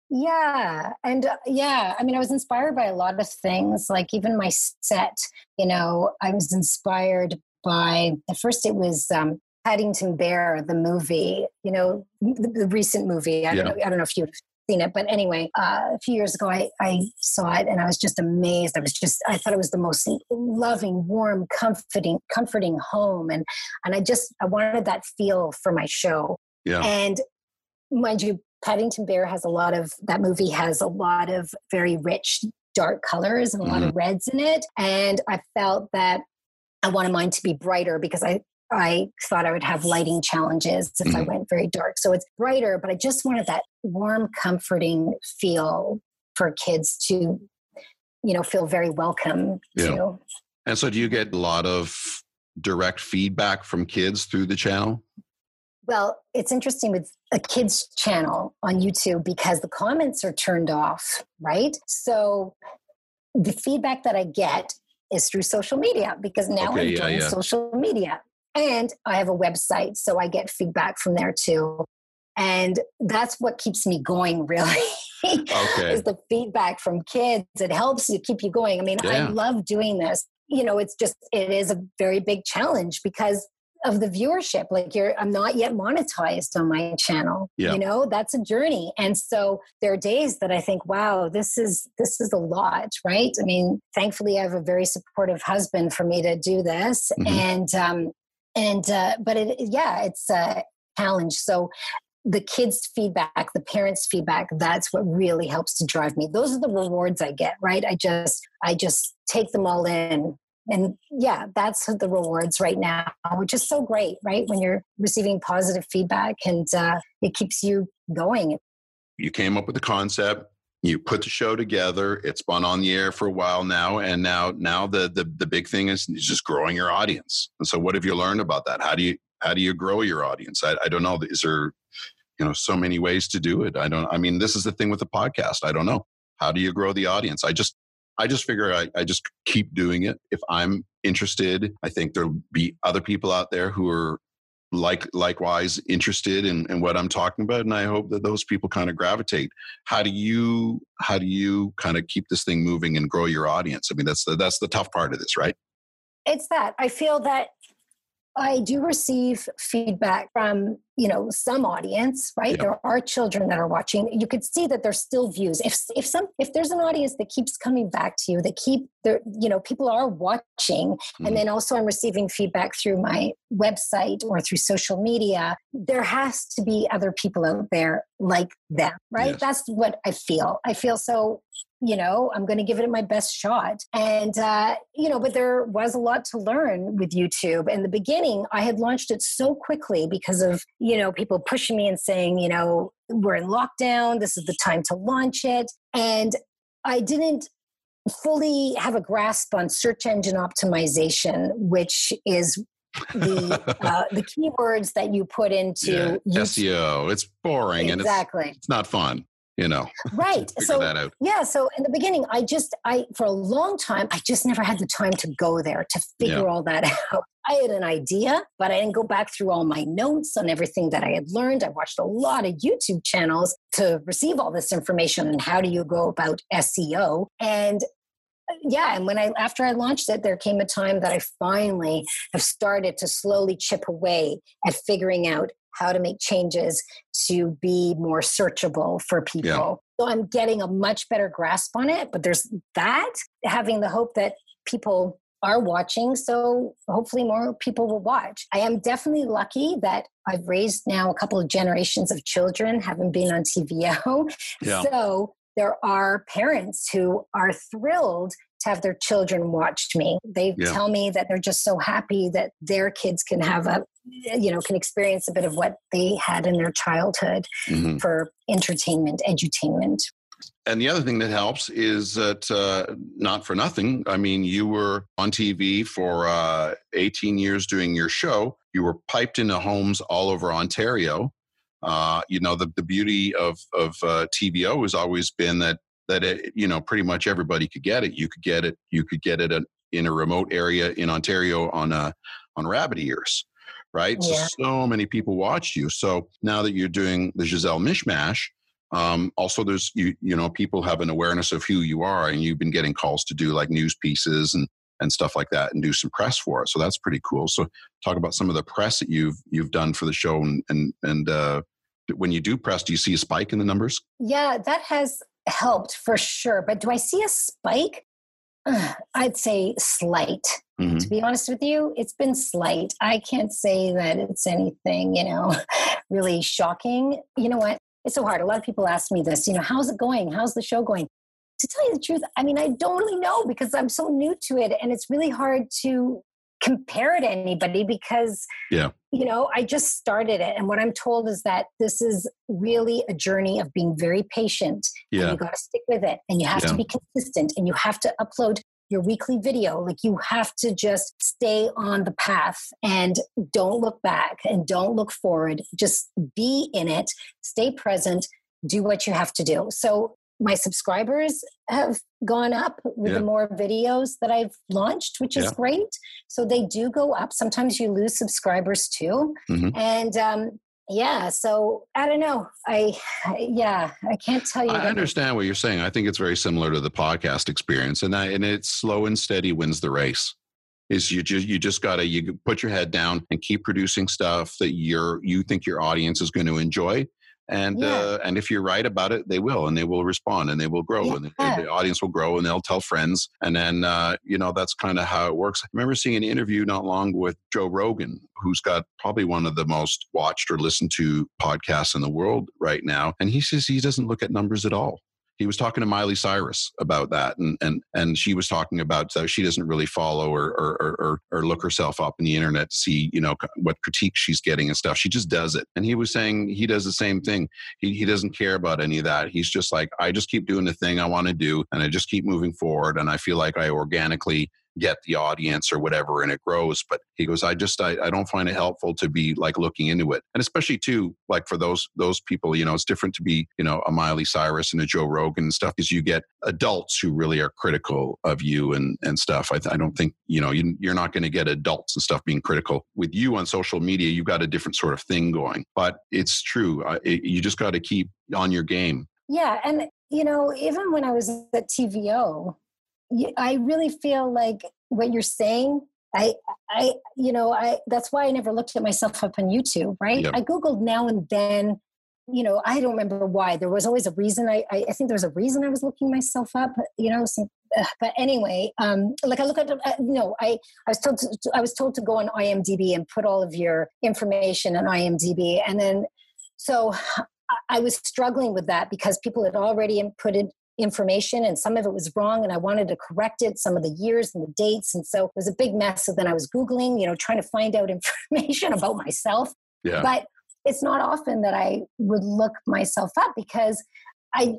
Yeah. And uh, yeah, I mean, I was inspired by a lot of things, like even my set, you know, I was inspired by, at first it was um, Paddington Bear, the movie, you know, the, the recent movie. I, Yeah. don't know, I don't know if you've seen it, but anyway, uh, a few years ago, I, I saw it and I was just amazed. I was just, I thought it was the most loving, warm, comforting, comforting home. And, and I just, I wanted that feel for my show. yeah, And mind you, Paddington Bear has a lot of that movie has a lot of very rich dark colors and a lot of reds in it. And I felt that I wanted mine to be brighter because I I thought I would have lighting challenges if I Mhm. went very dark. So it's brighter, but I just wanted that warm, comforting feel for kids to, you know, feel very welcome Yeah. to. And so, do you get a lot of direct feedback from kids through the channel? Well, it's interesting with a kids channel on YouTube because the comments are turned off, right? So the feedback that I get is through social media because now Okay, I'm yeah, doing yeah. social media. And I have a website, so I get feedback from there too. And that's what keeps me going, really. Okay. is the feedback from kids. It helps you keep you going. I mean, Yeah. I love doing this. You know, it's just it is a very big challenge because of the viewership. Like you're I'm not yet monetized on my channel. Yeah. You know, that's a journey. And so there are days that I think, wow, this is this is a lot, right? I mean, thankfully I have a very supportive husband for me to do this. Mhm. And um and uh but it yeah, it's a challenge. So the kids' feedback, the parents' feedback, that's what really helps to drive me. Those are the rewards I get, right? I just I just take them all in. And yeah, that's the rewards right now, which is so great, right? When you're receiving positive feedback and uh, it keeps you going. You came up with the concept. You put the show together. It's been on the air for a while now, and now now the the, the big thing is, is just growing your audience. And so, what have you learned about that? How do you how do you grow your audience? I, I don't know. Is there you know so many ways to do it? I don't. I mean, this is the thing with the podcast. I don't know. How do you grow the audience? I just I just figure I, I just keep doing it. If I'm interested, I think there'll be other people out there who are like likewise interested in, in what I'm talking about. And I hope that those people kind of gravitate. How do you how do you kind of keep this thing moving and grow your audience? I mean, that's the that's the tough part of this, right? It's that I feel that I do receive feedback from, you know, some audience, right? There are children that are watching. You could see that there's still views. If if some if there's an audience that keeps coming back to you, that keep there, you know, people are watching, Mhm. and then also I'm receiving feedback through my website or through social media. There has to be other people out there like them, right? Yes. That's what I feel. I feel so you know i'm going to give it my best shot and uh, you know but there was a lot to learn with youtube in the beginning i had launched it so quickly because of you know people pushing me and saying you know we're in lockdown this is the time to launch it and i didn't fully have a grasp on search engine optimization which is the uh, the keywords that you put into yeah. SEO. It's boring and it's exactly it's not fun. You know, right so that out. yeah so in the beginning i just i for a long time i just never had the time to go there to figure all that out. I had an idea but i didn't go back through all my notes on everything that i had learned. I watched a lot of youtube channels to receive all this information and how do you go about seo and uh, yeah and when i after i launched it there came a time that i finally have started to slowly chip away at figuring out how to make changes to be more searchable for people. So I'm getting a much better grasp on it, but there's that having the hope that people are watching. So hopefully more people will watch. I am definitely lucky that I've raised now a couple of generations of children, haven't been on TVO. Yeah. So there are parents who are thrilled have their children watch me. They yeah. tell me that they're just so happy that their kids can have a, you know, can experience a bit of what they had in their childhood mm-hmm. for entertainment, edutainment. And the other thing that helps is that uh, not for nothing. I mean, you were on TV for uh, 18 years doing your show. You were piped into homes all over Ontario. Uh, you know, the, the beauty of, of uh, TVO has always been that that it, you know pretty much everybody could get it. You could get it. You could get it in a remote area in Ontario on a uh, on rabbit ears, right? Yeah. So so many people watched you. So now that you're doing the Gisele Mishmash, um, also there's you you know people have an awareness of who you are, and you've been getting calls to do like news pieces and and stuff like that and do some press for it so that's pretty cool so talk about some of the press that you've you've done for the show and and and uh, when you do press do you see a spike in the numbers yeah that has helped for sure. But do I see a spike? I'd say slight. Mm-hmm. To be honest with you, it's been slight. I can't say that it's anything, you know, really shocking. You know what? It's so hard. A lot of people ask me this, you know, how's it going? How's the show going? To tell you the truth, I mean, I don't really know because I'm so new to it and it's really hard to compare it to anybody because yeah. you know i just started it. And what i'm told is that this is really a journey of being very patient yeah. and you got to stick with it and you have yeah. to be consistent and you have to upload your weekly video. Like you have to just stay on the path and don't look back and don't look forward. Just be in it stay present do what you have to do. So my subscribers have gone up with yeah. the more videos that I've launched, which is yeah. great. So they do go up. Sometimes you lose subscribers too. Mm-hmm. And um, yeah, so I don't know. I, yeah, I can't tell you. I understand what you're saying. I think it's very similar to the podcast experience, and I, and it's slow and steady wins the race. Is you just you just gotta you put your head down and keep producing stuff that you're you think your audience is going to enjoy, and yeah. uh, and if you're right about it they will and they will respond and they will grow yeah. and, the, the, audience will grow and they'll tell friends and then uh, you know that's kind of how it works i remember seeing an interview not long with joe rogan who's got probably one of the most watched or listened to podcasts in the world right now and he says he doesn't look at numbers at all he was talking to Miley Cyrus about that, and and and she was talking about so she doesn't really follow or or, or or look herself up in the internet to see you know what critiques she's getting and stuff. She just does it, and he was saying he does the same thing. He he doesn't care about any of that. He's just like I just keep doing the thing I want to do, and I just keep moving forward, and I feel like I organically get the audience or whatever and it grows but he goes i just I, I don't find it helpful to be like looking into it. And especially too like for those those people you know it's different to be you know a miley cyrus and a joe rogan and stuff because you get adults who really are critical of you and and stuff. I, I don't think you know you, you're not going to get adults and stuff being critical. With you on social media you've got a different sort of thing going but it's true. It, you just got to keep on your game. Yeah and you know even when i was at tvo I really feel like what you're saying. I, I, you know, I. That's why I never looked at myself up on YouTube. Right? Yep. I googled now and then. You know, I don't remember why. There was always a reason. I, I, I think there was a reason I was looking myself up. You know, some, uh, but anyway, um, like I look at, uh, no, I, I was told, to, I was told to go on IMDb and put all of your information on IMDb, and then, so I was struggling with that because people had already inputted information and some of it was wrong and I wanted to correct it, some of the years and the dates. And so it was a big mess. So then I was Googling, you know, trying to find out information about myself. Yeah. But it's not often that I would look myself up because I,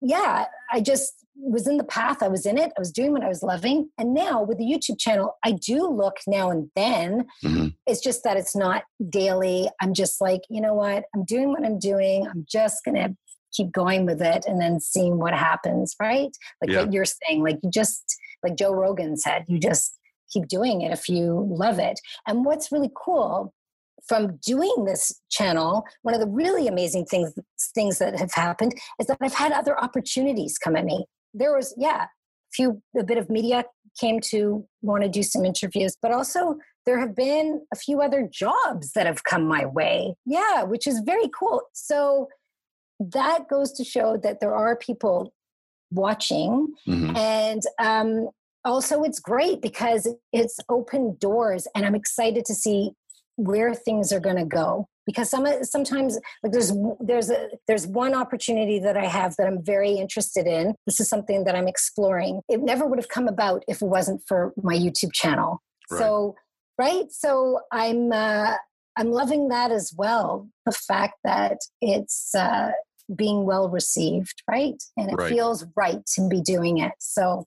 yeah, I just was in the path. I was in it. I was doing what I was loving. And now with the YouTube channel, I do look now and then. Mm-hmm. It's just that it's not daily. I'm just like, you know what? I'm doing what I'm doing. I'm just going to keep going with it and then seeing what happens, right? Like yeah. what you're saying, like you just, like Joe Rogan said, you just keep doing it if you love it. And what's really cool from doing this channel, one of the really amazing things things that have happened is that I've had other opportunities come at me. There was, yeah, a few a bit of media came to want to do some interviews, but also there have been a few other jobs that have come my way. Yeah, which is very cool. So that goes to show that there are people watching mm-hmm. and um, also it's great because it's open doors and I'm excited to see where things are going to go because some sometimes like there's there's a there's one opportunity that I have that I'm very interested in. This is something that I'm exploring. It never would have come about if it wasn't for my YouTube channel. Right. So right, so I'm uh, I'm loving that as well. The fact that it's uh, being well received, right, and it right. feels right to be doing it. So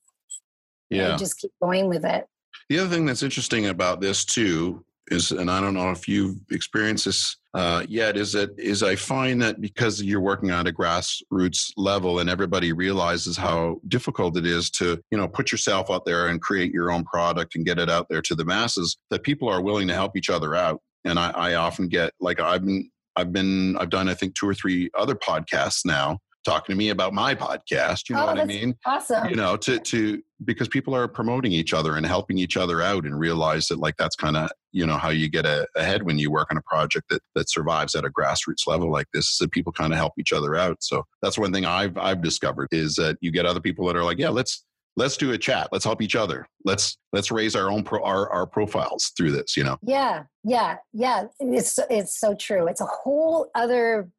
yeah, just keep going with it. The other thing that's interesting about this too is, and I don't know if you've experienced this uh, yet, is that is I find that because you're working at a grassroots level and everybody realizes how difficult it is to you know put yourself out there and create your own product and get it out there to the masses, that people are willing to help each other out. And I, I often get like I've been I've been I've done I think two or three other podcasts now talking to me about my podcast. You know oh, what I mean? Awesome. You know, to to because people are promoting each other and helping each other out and realize that like that's kind of you know how you get a, ahead when you work on a project that that survives at a grassroots level like this. So people kind of help each other out. So that's one thing I've I've discovered is that you get other people that are like, yeah, let's let's do a chat let's help each other let's let's raise our own pro, our, our profiles through this you know yeah yeah yeah it's it's so true it's a whole other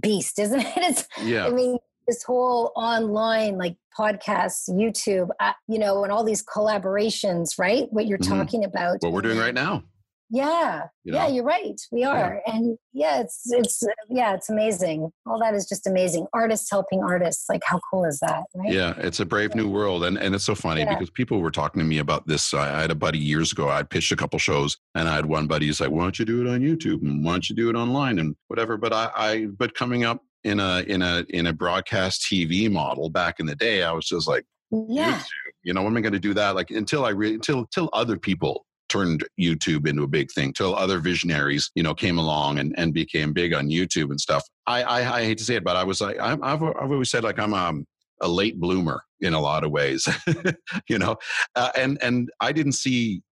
beast, isn't it? It's, yeah. I mean, this whole online like podcasts, YouTube, uh, you know, and all these collaborations, right? What you're mm-hmm. talking about. What we're doing right now. Yeah. You know? Yeah, you're right. We are. Yeah. And yeah, it's it's uh, yeah, it's amazing. All that is just amazing. Artists helping artists. Like how cool is that, right? Yeah, it's a brave new world and and it's so funny yeah. because people were talking to me about this. Uh, I, had a buddy years ago. I pitched a couple shows and I had one buddy who's like, "Why don't you do it on YouTube and why don't you do it online and whatever?" But I I but coming up in a in a in a broadcast TV model back in the day, I was just like, yeah. YouTube. You know, when am I going to do that? Like until I really until until other people turned YouTube into a big thing till other visionaries, you know, came along and, and became big on YouTube and stuff. I, I, I hate to say it, but I was like, i have I've always said like I'm um, a late bloomer in a lot of ways, you know, uh, and, and I didn't see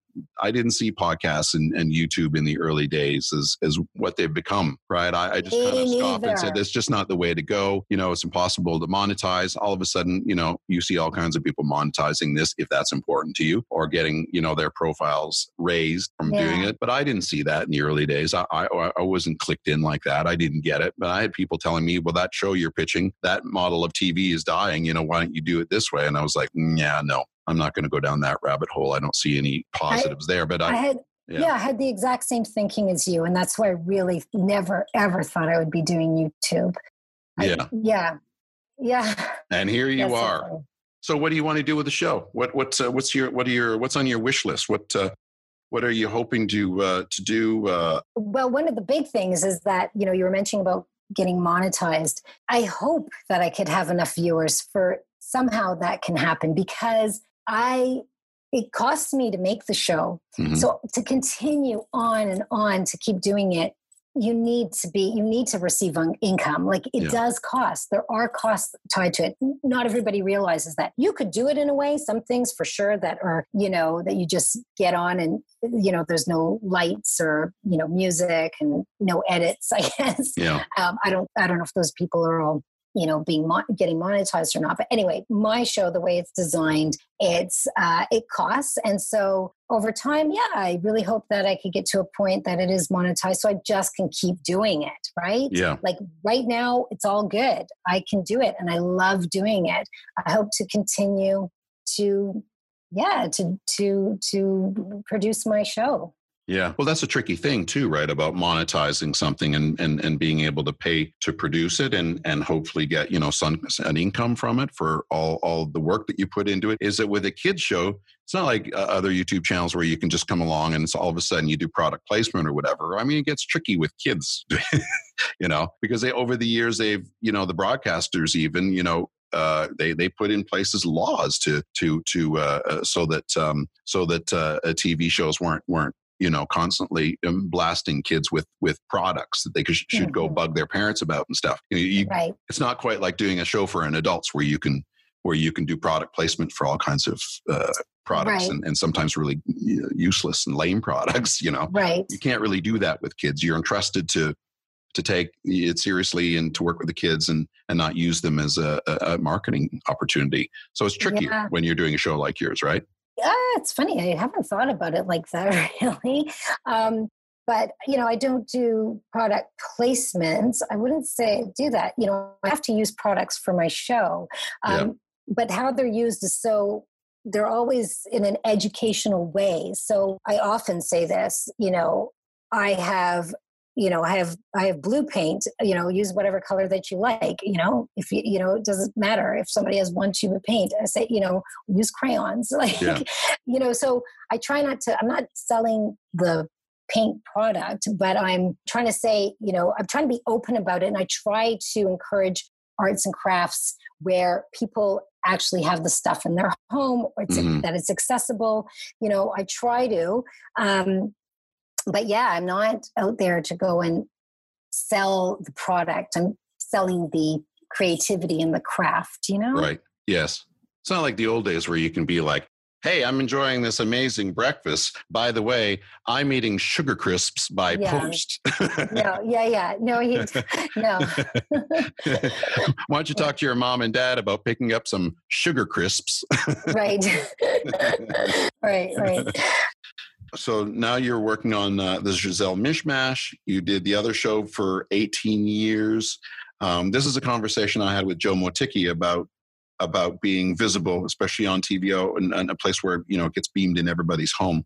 I didn't see podcasts and, and YouTube in the early days as, as what they've become, right? I, I just kind of stopped and said, that's just not the way to go. You know, it's impossible to monetize. All of a sudden, you know, you see all kinds of people monetizing this if that's important to you or getting, you know, their profiles raised from yeah. doing it. But I didn't see that in the early days. I, I, I wasn't clicked in like that. I didn't get it. But I had people telling me, well, that show you're pitching, that model of TV is dying. You know, why don't you do it this way? And I was like, yeah, no, I'm not going to go down that rabbit hole. I don't see any positives I, there. But I, I had yeah. yeah. I had the exact same thinking as you, and that's why I really never ever thought I would be doing YouTube. Yeah, I, yeah, yeah. And here you are. So, what do you want to do with the show? What what's uh, what's your what are your what's on your wish list? What uh, what are you hoping to uh, to do? Uh? Well, one of the big things is that you know you were mentioning about getting monetized. I hope that I could have enough viewers for somehow that can happen because I it costs me to make the show. Mm-hmm. So to continue on and on to keep doing it, you need to be you need to receive income like it yeah. does cost there are costs tied to it not everybody realizes that you could do it in a way some things for sure that are you know that you just get on and you know there's no lights or you know music and no edits i guess yeah um, i don't i don't know if those people are all you know being mo- getting monetized or not. But anyway my show the way it's designed it's uh, it costs. And so over time yeah i really hope that i could get to a point that it is monetized so i just can keep doing it right? Yeah. Like right now it's all good. I can do it and i love doing it. I hope to continue to yeah to to to produce my show yeah. Well, that's a tricky thing too, right? About monetizing something and, and, and being able to pay to produce it and, and hopefully get, you know, some an income from it for all, all the work that you put into it. Is that with a kids show, it's not like uh, other YouTube channels where you can just come along and it's all of a sudden you do product placement or whatever. I mean, it gets tricky with kids, you know, because they, over the years, they've, you know, the broadcasters even, you know, uh, they they put in places laws to to to uh, uh so that um, so that uh, TV shows weren't weren't you know constantly um, blasting kids with with products that they could, should mm-hmm. go bug their parents about and stuff you, you, right. it's not quite like doing a show for an adults where you can where you can do product placement for all kinds of uh, products right. and, and sometimes really useless and lame products you know right you can't really do that with kids you're entrusted to to take it seriously and to work with the kids and and not use them as a, a marketing opportunity so it's tricky yeah. when you're doing a show like yours right Uh, it's funny. I haven't thought about it like that really. Um, but you know, I don't do product placements. I wouldn't say do that. You know, I have to use products for my show, um, yeah. but how they're used is so. They're always in an educational way. So I often say this. You know, I have you know i have i have blue paint you know use whatever color that you like you know if you you know it doesn't matter if somebody has one tube of paint i say you know use crayons like yeah. you know so i try not to i'm not selling the paint product but i'm trying to say you know i'm trying to be open about it and i try to encourage arts and crafts where people actually have the stuff in their home or it's, mm-hmm. that it's accessible you know i try to um, but yeah, I'm not out there to go and sell the product. I'm selling the creativity and the craft, you know? Right. Yes. It's not like the old days where you can be like, hey, I'm enjoying this amazing breakfast. By the way, I'm eating sugar crisps by yeah. post. no, yeah, yeah. No, he, no. Why don't you talk to your mom and dad about picking up some sugar crisps? right. right, right so now you're working on uh, the Gisele Mishmash. You did the other show for 18 years. Um, this is a conversation I had with Joe Motiki about about being visible, especially on TVO and, and, a place where you know it gets beamed in everybody's home.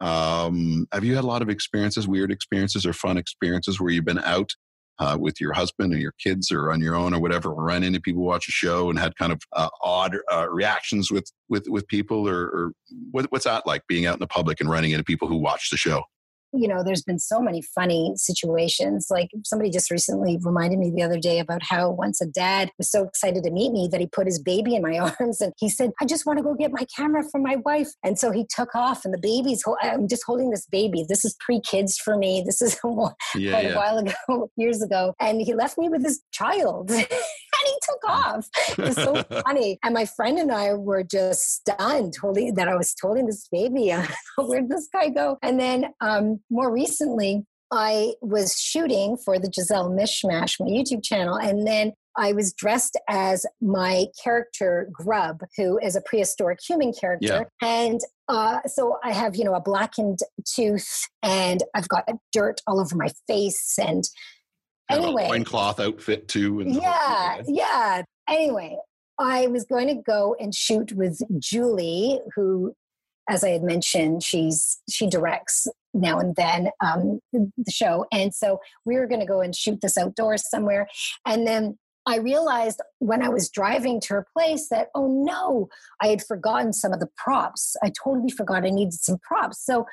Um, have you had a lot of experiences, weird experiences, or fun experiences where you've been out uh, with your husband or your kids or on your own or whatever, run into people, watch a show, and had kind of uh, odd uh, reactions with with with people, or, or what, what's that like being out in the public and running into people who watch the show? You know, there's been so many funny situations. Like somebody just recently reminded me the other day about how once a dad was so excited to meet me that he put his baby in my arms and he said, I just want to go get my camera for my wife. And so he took off and the baby's, I'm just holding this baby. This is pre kids for me. This is yeah, quite yeah. a while ago, years ago. And he left me with his child. And he took off. It was so funny. And my friend and I were just stunned holding that I was holding this baby. Where'd this guy go? And then um, more recently, I was shooting for the Gisele Mishmash, my YouTube channel, and then I was dressed as my character Grub, who is a prehistoric human character. Yeah. And uh, so I have, you know, a blackened tooth and I've got dirt all over my face. And anyway, loincloth outfit too. yeah, yeah. Anyway, I was going to go and shoot with Julie, who as I had mentioned, she's she directs now and then um, the show, and so we were going to go and shoot this outdoors somewhere, and then I realized when I was driving to her place that oh no, I had forgotten some of the props. I totally forgot I needed some props, so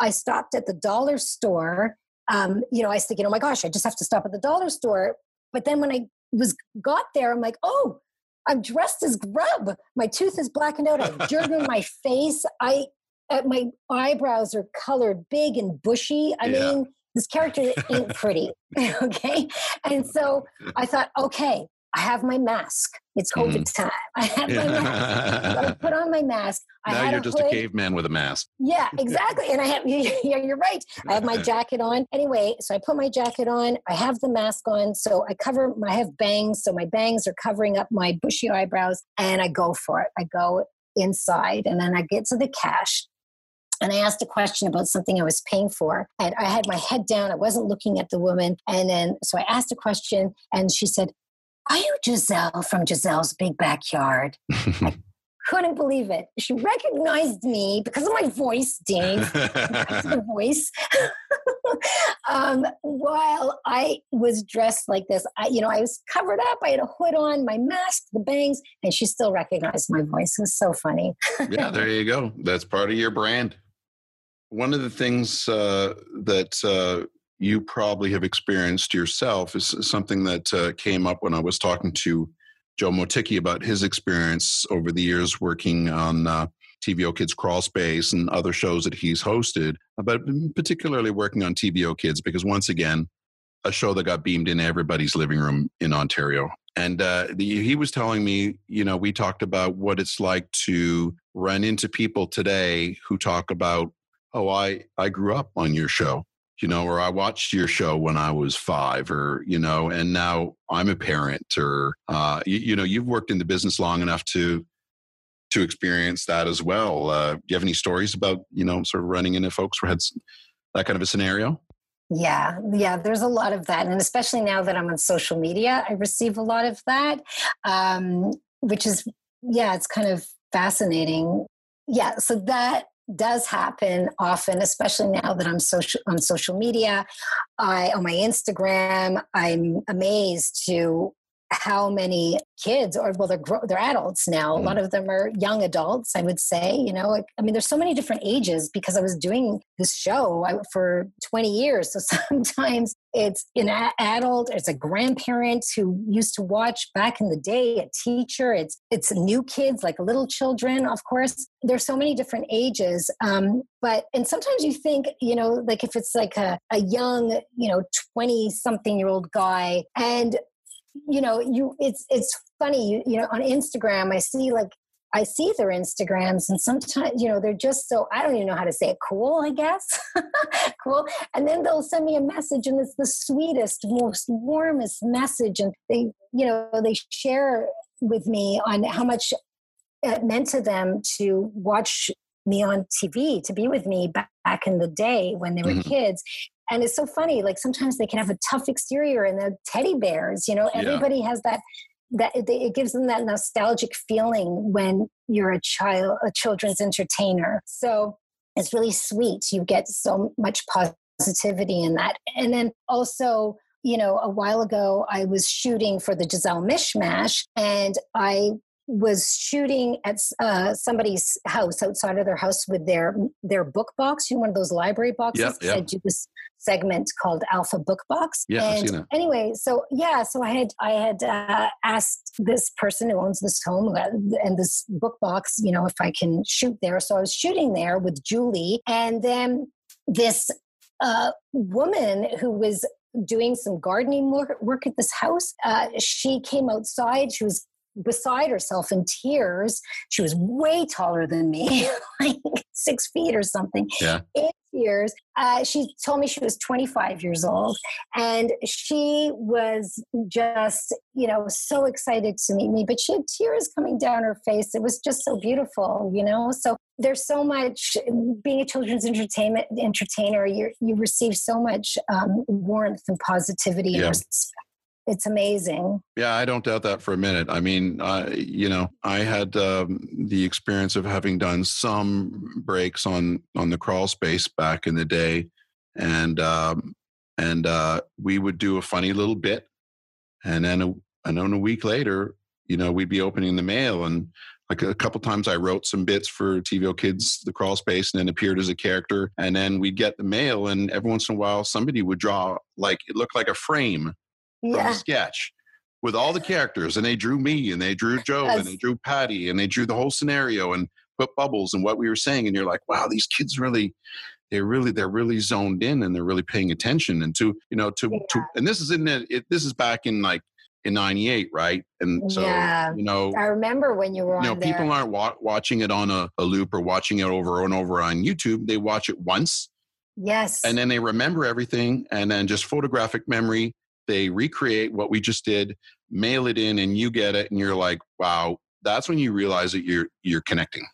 I stopped at the dollar store. Um, you know, I was thinking, oh my gosh, I just have to stop at the dollar store. But then when I was got there, I'm like, oh, I'm dressed as Grub. My tooth is blackened out. I have dirt on my face. I uh, my eyebrows are colored big and bushy. I yeah. mean, this character ain't pretty. okay, and so I thought, okay, I have my mask. It's COVID mm. time. I have my mask. I put on my mask. I now you're a just hood. a caveman with a mask. Yeah, exactly. and I have, yeah, you're right. I have my jacket on. Anyway, so I put my jacket on. I have the mask on. So I cover, I have bangs. So my bangs are covering up my bushy eyebrows and I go for it. I go inside and then I get to the cash and I asked a question about something I was paying for. And I had my head down. I wasn't looking at the woman. And then, so I asked a question, and she said, are you Gisele from Gisele's Big Backyard? I couldn't believe it. She recognized me because of my voice, Dave. the voice. um, while I was dressed like this, I, you know, I was covered up. I had a hood on, my mask, the bangs, and she still recognized my voice. It was so funny. yeah, there you go. That's part of your brand. One of the things uh, that uh, you probably have experienced yourself is something that uh, came up when I was talking to Joe Motiki about his experience over the years working on uh, TVO Kids Crawl Space and other shows that he's hosted, but particularly working on TVO Kids because once again, a show that got beamed in everybody's living room in Ontario. And uh, the, he was telling me, you know, we talked about what it's like to run into people today who talk about, oh, I, I grew up on your show you know, or I watched your show when I was five, or, you know, and now I'm a parent, or, uh, you, you know, you've worked in the business long enough to to experience that as well. Uh, do you have any stories about you know sort of running into folks who had that kind of a scenario? Yeah, yeah, there's a lot of that. And especially now that I'm on social media, I receive a lot of that, um, which is, yeah, it's kind of fascinating. Yeah, so that does happen often, especially now that I'm social on social media. I on my Instagram, I'm amazed to how many kids or well they're they're adults now. Mm. a lot of them are young adults i would say you know i mean there's so many different ages because i was doing this show for 20 years. So sometimes it's an adult it's a grandparent who used to watch back in the day a teacher it's it's new kids like little children of course. There's so many different ages um, but and sometimes you think you know like if it's like a, a young you know 20 something year old guy and you know, you it's it's funny, you, you know, on Instagram I see like I see their Instagrams and sometimes, you know, they're just so, I don't even know how to say it, cool, I guess. cool. And then they'll send me a message and it's the sweetest, most warmest message. And they, you know, they share with me on how much it meant to them to watch me on TV, to be with me back in the day when they were mm-hmm. kids and it's so funny like sometimes they can have a tough exterior and they're teddy bears you know everybody yeah. has that that it gives them that nostalgic feeling when you're a child a children's entertainer so it's really sweet you get so much positivity in that and then also you know a while ago i was shooting for the gisele mishmash and i was shooting at uh, somebody's house outside of their house with their their book box, you know, one of those library boxes. Yeah, yeah. I do this segment called Alpha Book Box. Yeah, and I've seen it. anyway, so yeah, so I had I had uh, asked this person who owns this home uh, and this book box, you know, if I can shoot there. So I was shooting there with Julie, and then this uh, woman who was doing some gardening work, work at this house. Uh, she came outside. She was beside herself in tears. She was way taller than me, like six feet or something. Yeah. In tears. Uh, she told me she was 25 years old and she was just, you know, so excited to meet me, but she had tears coming down her face. It was just so beautiful, you know? So there's so much being a children's entertainment entertainer, you you receive so much um, warmth and positivity yeah. and respect it's amazing. Yeah, I don't doubt that for a minute. I mean, uh, you know, I had um, the experience of having done some breaks on on the crawl space back in the day, and um, and uh, we would do a funny little bit, and then a, and then a week later, you know, we'd be opening the mail and. Like a couple times, I wrote some bits for TVO Kids, the crawl space, and then appeared as a character. And then we'd get the mail, and every once in a while, somebody would draw like it looked like a frame yeah. from a sketch with all the characters and they drew me and they drew joe and they drew patty and they drew the whole scenario and put bubbles and what we were saying and you're like wow these kids really they're really they're really zoned in and they're really paying attention and to you know to, yeah. to and this is in the, it, this is back in like in 98 right and so yeah. you know i remember when you were you know people aren't wa- watching it on a, a loop or watching it over and over on youtube they watch it once yes and then they remember everything and then just photographic memory they recreate what we just did, mail it in, and you get it, and you're like, wow, that's when you realize that you're you're connecting.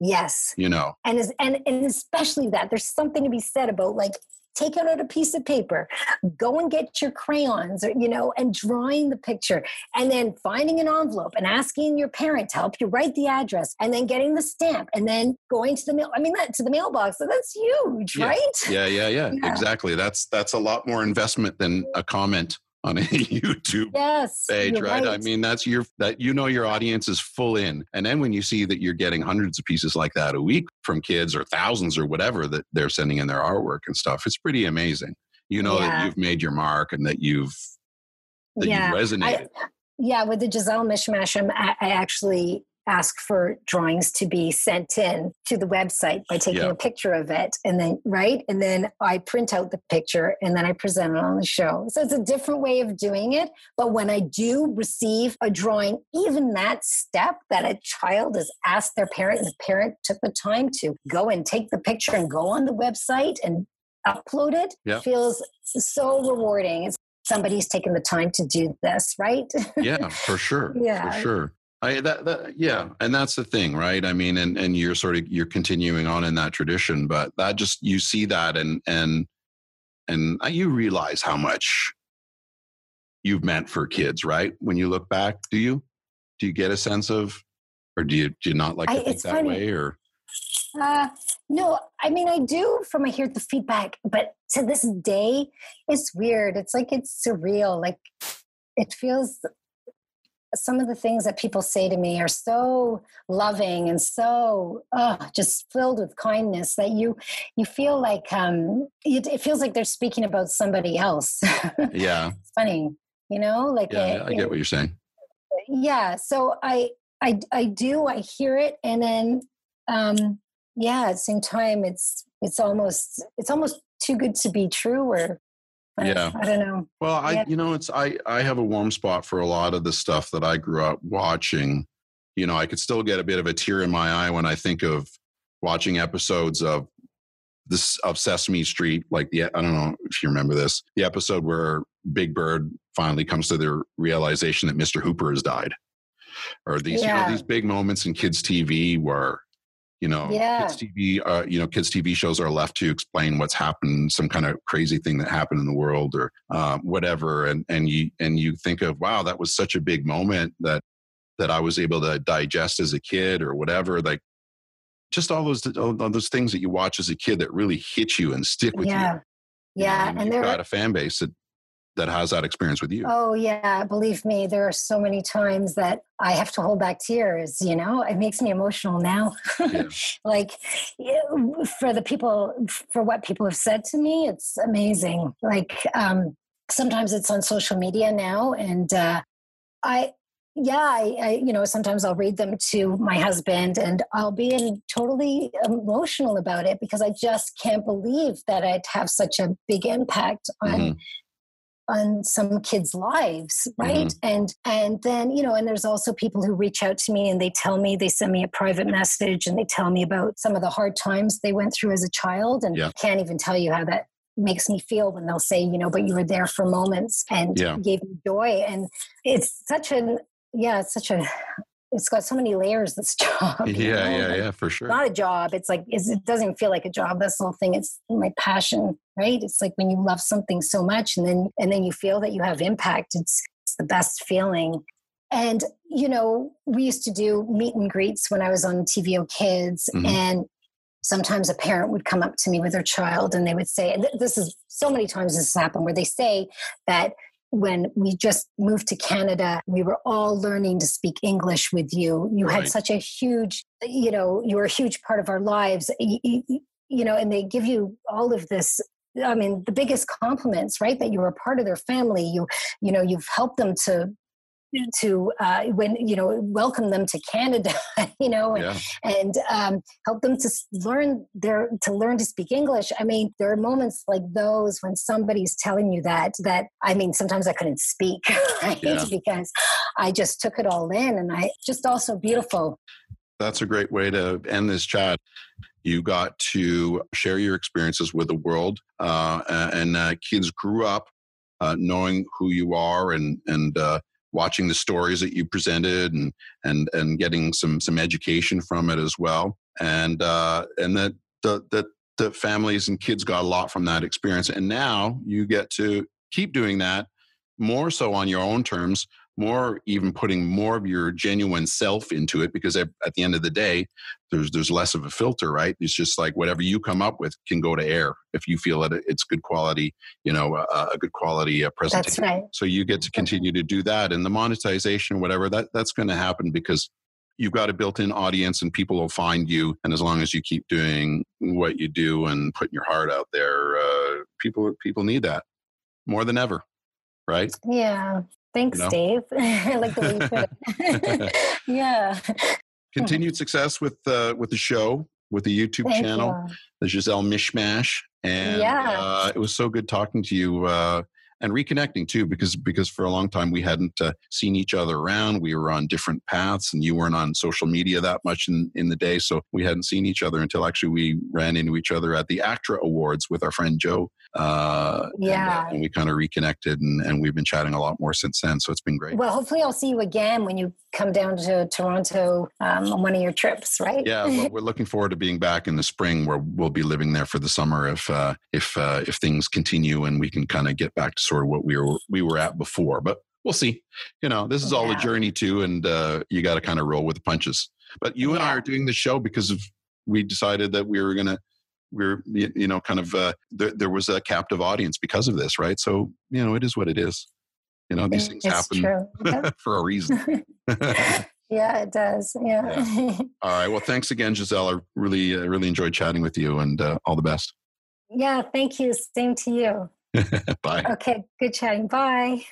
Yes. You know. And is and and especially that there's something to be said about like taking out a piece of paper, go and get your crayons, or, you know, and drawing the picture, and then finding an envelope and asking your parent to help you write the address, and then getting the stamp, and then going to the mail. I mean, that to the mailbox. So that's huge, yeah. right? Yeah, yeah, yeah, yeah, Exactly. That's that's a lot more investment than a comment on a YouTube yes, page, right? right? I mean, that's your that you know your audience is full in, and then when you see that you're getting hundreds of pieces like that a week from kids or thousands or whatever that they're sending in their artwork and stuff, it's pretty amazing. You know yeah. that you've made your mark and that you've that yeah. you've resonated. I, yeah, with the Gisele Mishmash, I actually ask for drawings to be sent in to the website by taking yeah. a picture of it and then right? And then i print out the picture and then i present it on the show. So it's a different way of doing it. But when i do receive a drawing even that step that a child has asked their parent and the parent took the time to go and take the picture and go on the website and upload it yeah. feels so rewarding. It's somebody's taken the time to do this right? Yeah for sure yeah. for sure I that, that yeah, and that's the thing, right? I mean, and and you're sort of you're continuing on in that tradition, but that just you see that and and and you realize how much you've meant for kids, right? When you look back, do you do you get a sense of, or do you do you not like to I- think it's that funny. way, or Uh, no, I mean I do from I hear the feedback, but to this day, it's weird. It's like it's surreal. Like it feels. Some of the things that people say to me are so loving and so uh, just filled with kindness that you you feel like um, it, it feels like they're speaking about somebody else. yeah, it's funny, you know, like yeah, it- I get what you're saying. yeah so i i i do i hear it and then um yeah at the same time it's it's almost it's almost too good to be true or I- Yeah. i don't know Well, I Yeah. you know it's I I have a warm spot for a lot of the stuff that I grew up watching. You know, I could still get a bit of a tear in my eye when I think of watching episodes of this of Sesame Street. Like the I don't know if you remember this, the episode where Big Bird finally comes to the realization that Mr. Hooper has died, or these you know these big moments in kids TV where. You know, Yeah. kids TV. Uh, you know, kids TV shows are left to explain what's happened, some kind of crazy thing that happened in the world, or um, whatever and and you and you think of wow that was such a big moment that that i was able to digest as a kid or whatever like just all those all those things that you watch as a kid that really hit you and stick with yeah you yeah know, and you've got a fan base that that has that experience with you oh yeah believe me there are so many times that i have to hold back tears you know it makes me emotional now Yeah. like for the people for what people have said to me it's amazing like um sometimes it's on social media now and uh i yeah I, I you know sometimes i'll read them to my husband and i'll be in totally emotional about it because i just can't believe that i'd have such a big impact on Mhm. On some kids lives right mm-hmm. and and then you know and there's also people who reach out to me and they tell me they send me a private message and they tell me about some of the hard times they went through as a child and Yeah. can't even tell you how that makes me feel when they'll say you know but you were there for moments and Yeah. gave me joy and it's such an yeah it's such a it's got so many layers this job yeah know? yeah yeah for sure not a job. It's like it's, it doesn't feel like a job. That's the whole thing. It's my passion, right? It's like when you love something so much, and then and then you feel that you have impact. It's it's the best feeling. And you know, we used to do meet and greets when I was on TVO Kids, Mhm. and sometimes a parent would come up to me with their child, and they would say, and th- "This is so many times this has happened," where they say that when we just moved to Canada, we were all learning to speak English with you. You Right. had such a huge, you know, you were a huge part of our lives, you, you, you know, and they give you all of this. I mean, the biggest compliments, right? That you were a part of their family. You, you know, you've helped them to, to uh, when you know, welcome them to Canada. You know, and, yeah and um, help them to learn their to learn to speak English. I mean, there are moments like those when somebody's telling you that that I mean, sometimes I couldn't speak right? Yeah. because I just took it all in, and I just also beautiful. that's a great way to end this chat. You got to share your experiences with the world, uh, and uh, kids grew up uh, knowing who you are and and uh, watching the stories that you presented and and and getting some some education from it as well. And uh, and that the that the families and kids got a lot from that experience. And now you get to keep doing that more so on your own terms more even putting more of your genuine self into it because at the end of the day there's there's less of a filter right it's just like whatever you come up with can go to air if you feel that it's good quality you know a, a good quality uh, presentation That's right. so you get to continue to do that and the monetization whatever that that's going to happen because you've got a built-in audience and people will find you and as long as you keep doing what you do and putting your heart out there uh, people people need that more than ever right Yeah. Thanks? Dave. I like the way you put it. yeah. continued success with uh, with the show with the youtube Thank channel you. the gisele mishmash and Yeah. uh, it was so good talking to you uh, and reconnecting too because because for a long time we hadn't uh, seen each other around we were on different paths and you weren't on social media that much in, in the day so we hadn't seen each other until actually we ran into each other at the actra awards with our friend joe Uh, Yeah. And, and we kind of reconnected and, and we've been chatting a lot more since then. So it's been great. Well, hopefully, I'll see you again when you come down to Toronto um, on one of your trips, right? Yeah, well, we're looking forward to being back in the spring, where we'll be living there for the summer if uh, if uh, if things continue and we can kind of get back to sort of what we were we were at before. But we'll see. You know, this is all a journey too, and uh, you got to kind of roll with the punches. But you and I are doing the show because of we decided that we were gonna we're you know kind of uh, there, there was a captive audience because of this, right? So you know, it is what it is. You know, these things it's happen. For a reason. yeah, it does. Yeah. All right. Well, thanks again, Gisele. I really, uh, really enjoyed chatting with you, and uh, all the best. yeah. Thank you. Same to you. Bye. Okay. Good chatting. Bye.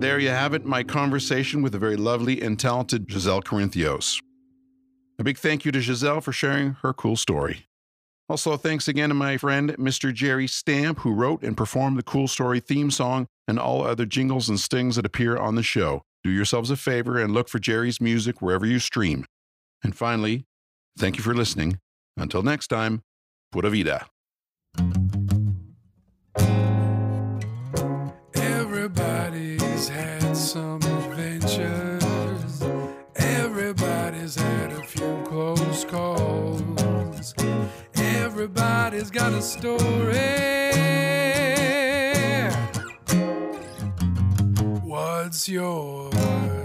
There you have it, my conversation with the very lovely and talented Gisele Corinthios. A big thank you to Gisele for sharing her cool story. Also, thanks again to my friend Mr. Jerry Stamp, who wrote and performed the Cool Story theme song and all other jingles and stings that appear on the show. Do yourselves a favor and look for Jerry's music wherever you stream. And finally, thank you for listening. Until next time, pura vida. Everybody's had some few close calls. Everybody's got a story. What's yours?